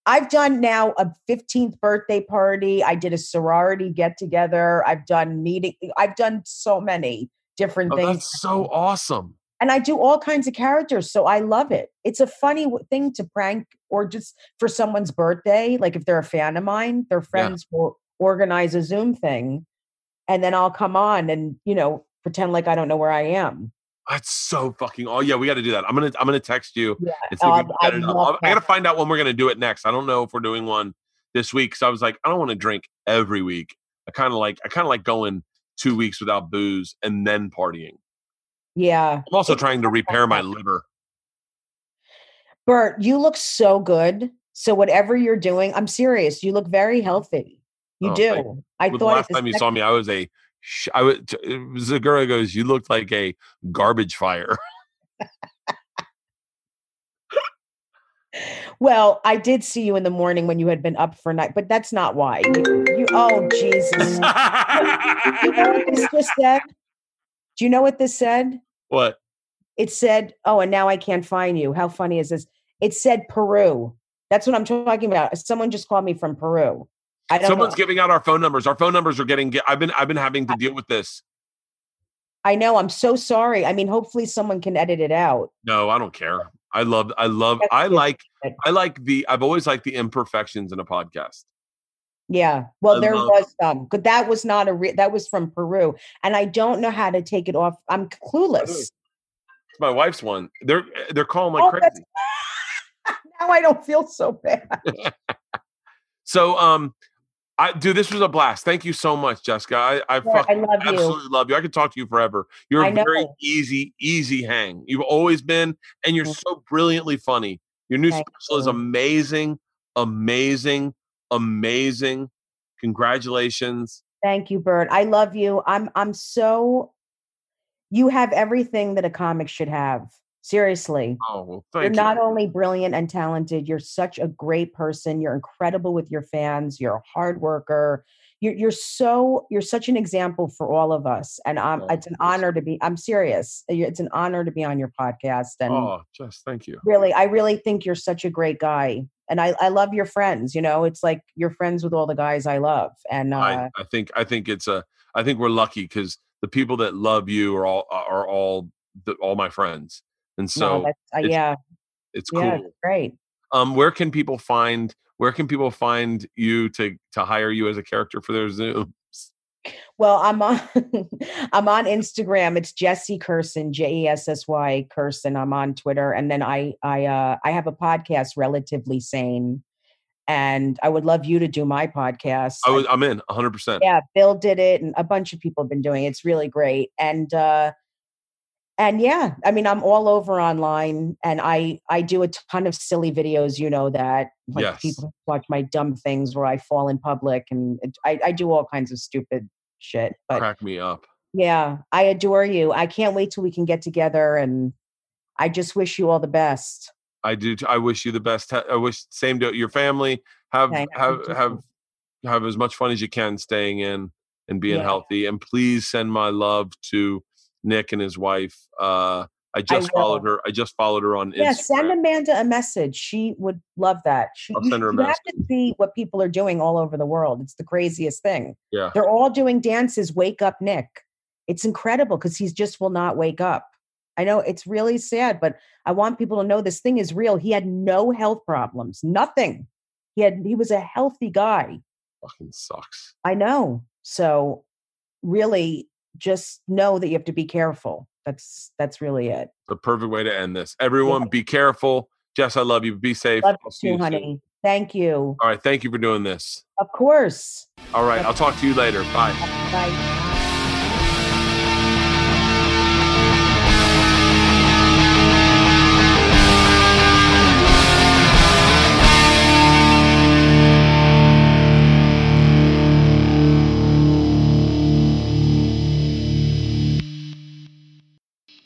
I've done now a 15th birthday party. I did a sorority get together. I've done meeting. I've done so many different oh, things. that's so awesome and I do all kinds of characters. So I love it. It's a funny thing to prank or just for someone's birthday. Like if they're a fan of mine, their friends will organize a Zoom thing and then I'll come on and, you know, pretend like I don't know where I am. That's so fucking oh yeah we got to do that i'm gonna i'm gonna text you Yeah. and see if we Um, I get it up. love i gotta find out when we're gonna do it next i don't know if we're doing one this week So i was like i don't want to drink every week i kind of like i kind of like going two weeks without booze and then partying Yeah. i'm also trying to repair my liver Bert, you look so good. So whatever you're doing, I'm serious. You look very healthy. You Oh, do. I thought last time you was saw me, I was a, sh- I was, it was a girl who goes, you looked like a garbage fire. Well, I did see you in the morning when you had been up for night, but that's not why. You, you oh Jesus. you know what this just said? Do you know what this said? what? It said, "Oh, and now I can't find you." How funny is this? It said Peru. That's what I'm talking about. Someone just called me from Peru. I don't Someone's know. giving out our phone numbers. Our phone numbers are getting, I've been, I've been having to deal with this. I know. I'm so sorry. I mean, hopefully someone can edit it out. No, I don't care. I love, I love, That's I good. like, I like the, I've always liked the imperfections in a podcast. Yeah. Well, I there love- was some, but that was not a re- that was from Peru, and I don't know how to take it off. I'm clueless. It's my wife's one. They're, they're calling Oh, like that's- crazy. now I don't feel so bad. So, um, I dude, this was a blast. Thank you so much, Jessica. I, I Yeah, fucking I love you. absolutely love you. I could talk to you forever. You're a very easy, easy hang. You've always been, and you're so brilliantly funny. Your new Thank special is amazing, amazing, amazing. Congratulations. Thank you, Bert. I love you. I'm I'm so you have everything that a comic should have. Seriously. Oh, well, You're you. not only brilliant and talented, you're such a great person. You're incredible with your fans. You're a hard worker. You're you're so you're such an example for all of us. And um, Oh, it's an honor to be. I'm serious. It's an honor to be on your podcast. And Oh, Jess, thank you. really, I really think you're such a great guy. And I, I love your friends. You know, it's like you're friends with all the guys I love. And uh, I, I think I think it's a I think we're lucky because the people that love you are all are all the, all my friends, and no, so that's, uh, it's yeah, it's yeah, cool. it's great. Um, where can people find where can people find you to to hire you as a character for their Zoom? Well, I'm on I'm on Instagram. It's Jessy Kirson, J E S S Y Kirson. I'm on Twitter, and then I I uh, I have a podcast, Relatively Sane, and I would love you to do my podcast. I I- was I'm in 100. percent yeah, Bill did it, and a bunch of people have been doing it. It's really great, and uh, and yeah, I mean, I'm all over online, and I I do a ton of silly videos. You know that, like Yes. people watch my dumb things where I fall in public, and I I do all kinds of stupid shit. But Crack me up. yeah, I adore you. I can't wait till we can get together, and I just wish you all the best. I do. t- I wish you the best. I wish same to your family. Have have have have as much fun as you can staying in and being Yeah. healthy. And please send my love to Nick and his wife. Uh, I just followed her. I just followed her on Yeah, Instagram. send Amanda a message. She would love that. She, I'll send her a you have to see what people are doing all over the world. It's the craziest thing. Yeah. They're all doing dances. Wake up, Nick. It's incredible because he just will not wake up. I know it's really sad, but I want people to know this thing is real. He had no health problems, nothing. He had he was a healthy guy. Fucking sucks. I know. So really just know that you have to be careful. That's that's really it. The perfect way to end this. Everyone, be careful. Jess, I love you. Be safe. Love you too, you soon. honey. Thank you. All right. Thank you for doing this. Of course. All right. I'll talk to you later. Bye. Bye.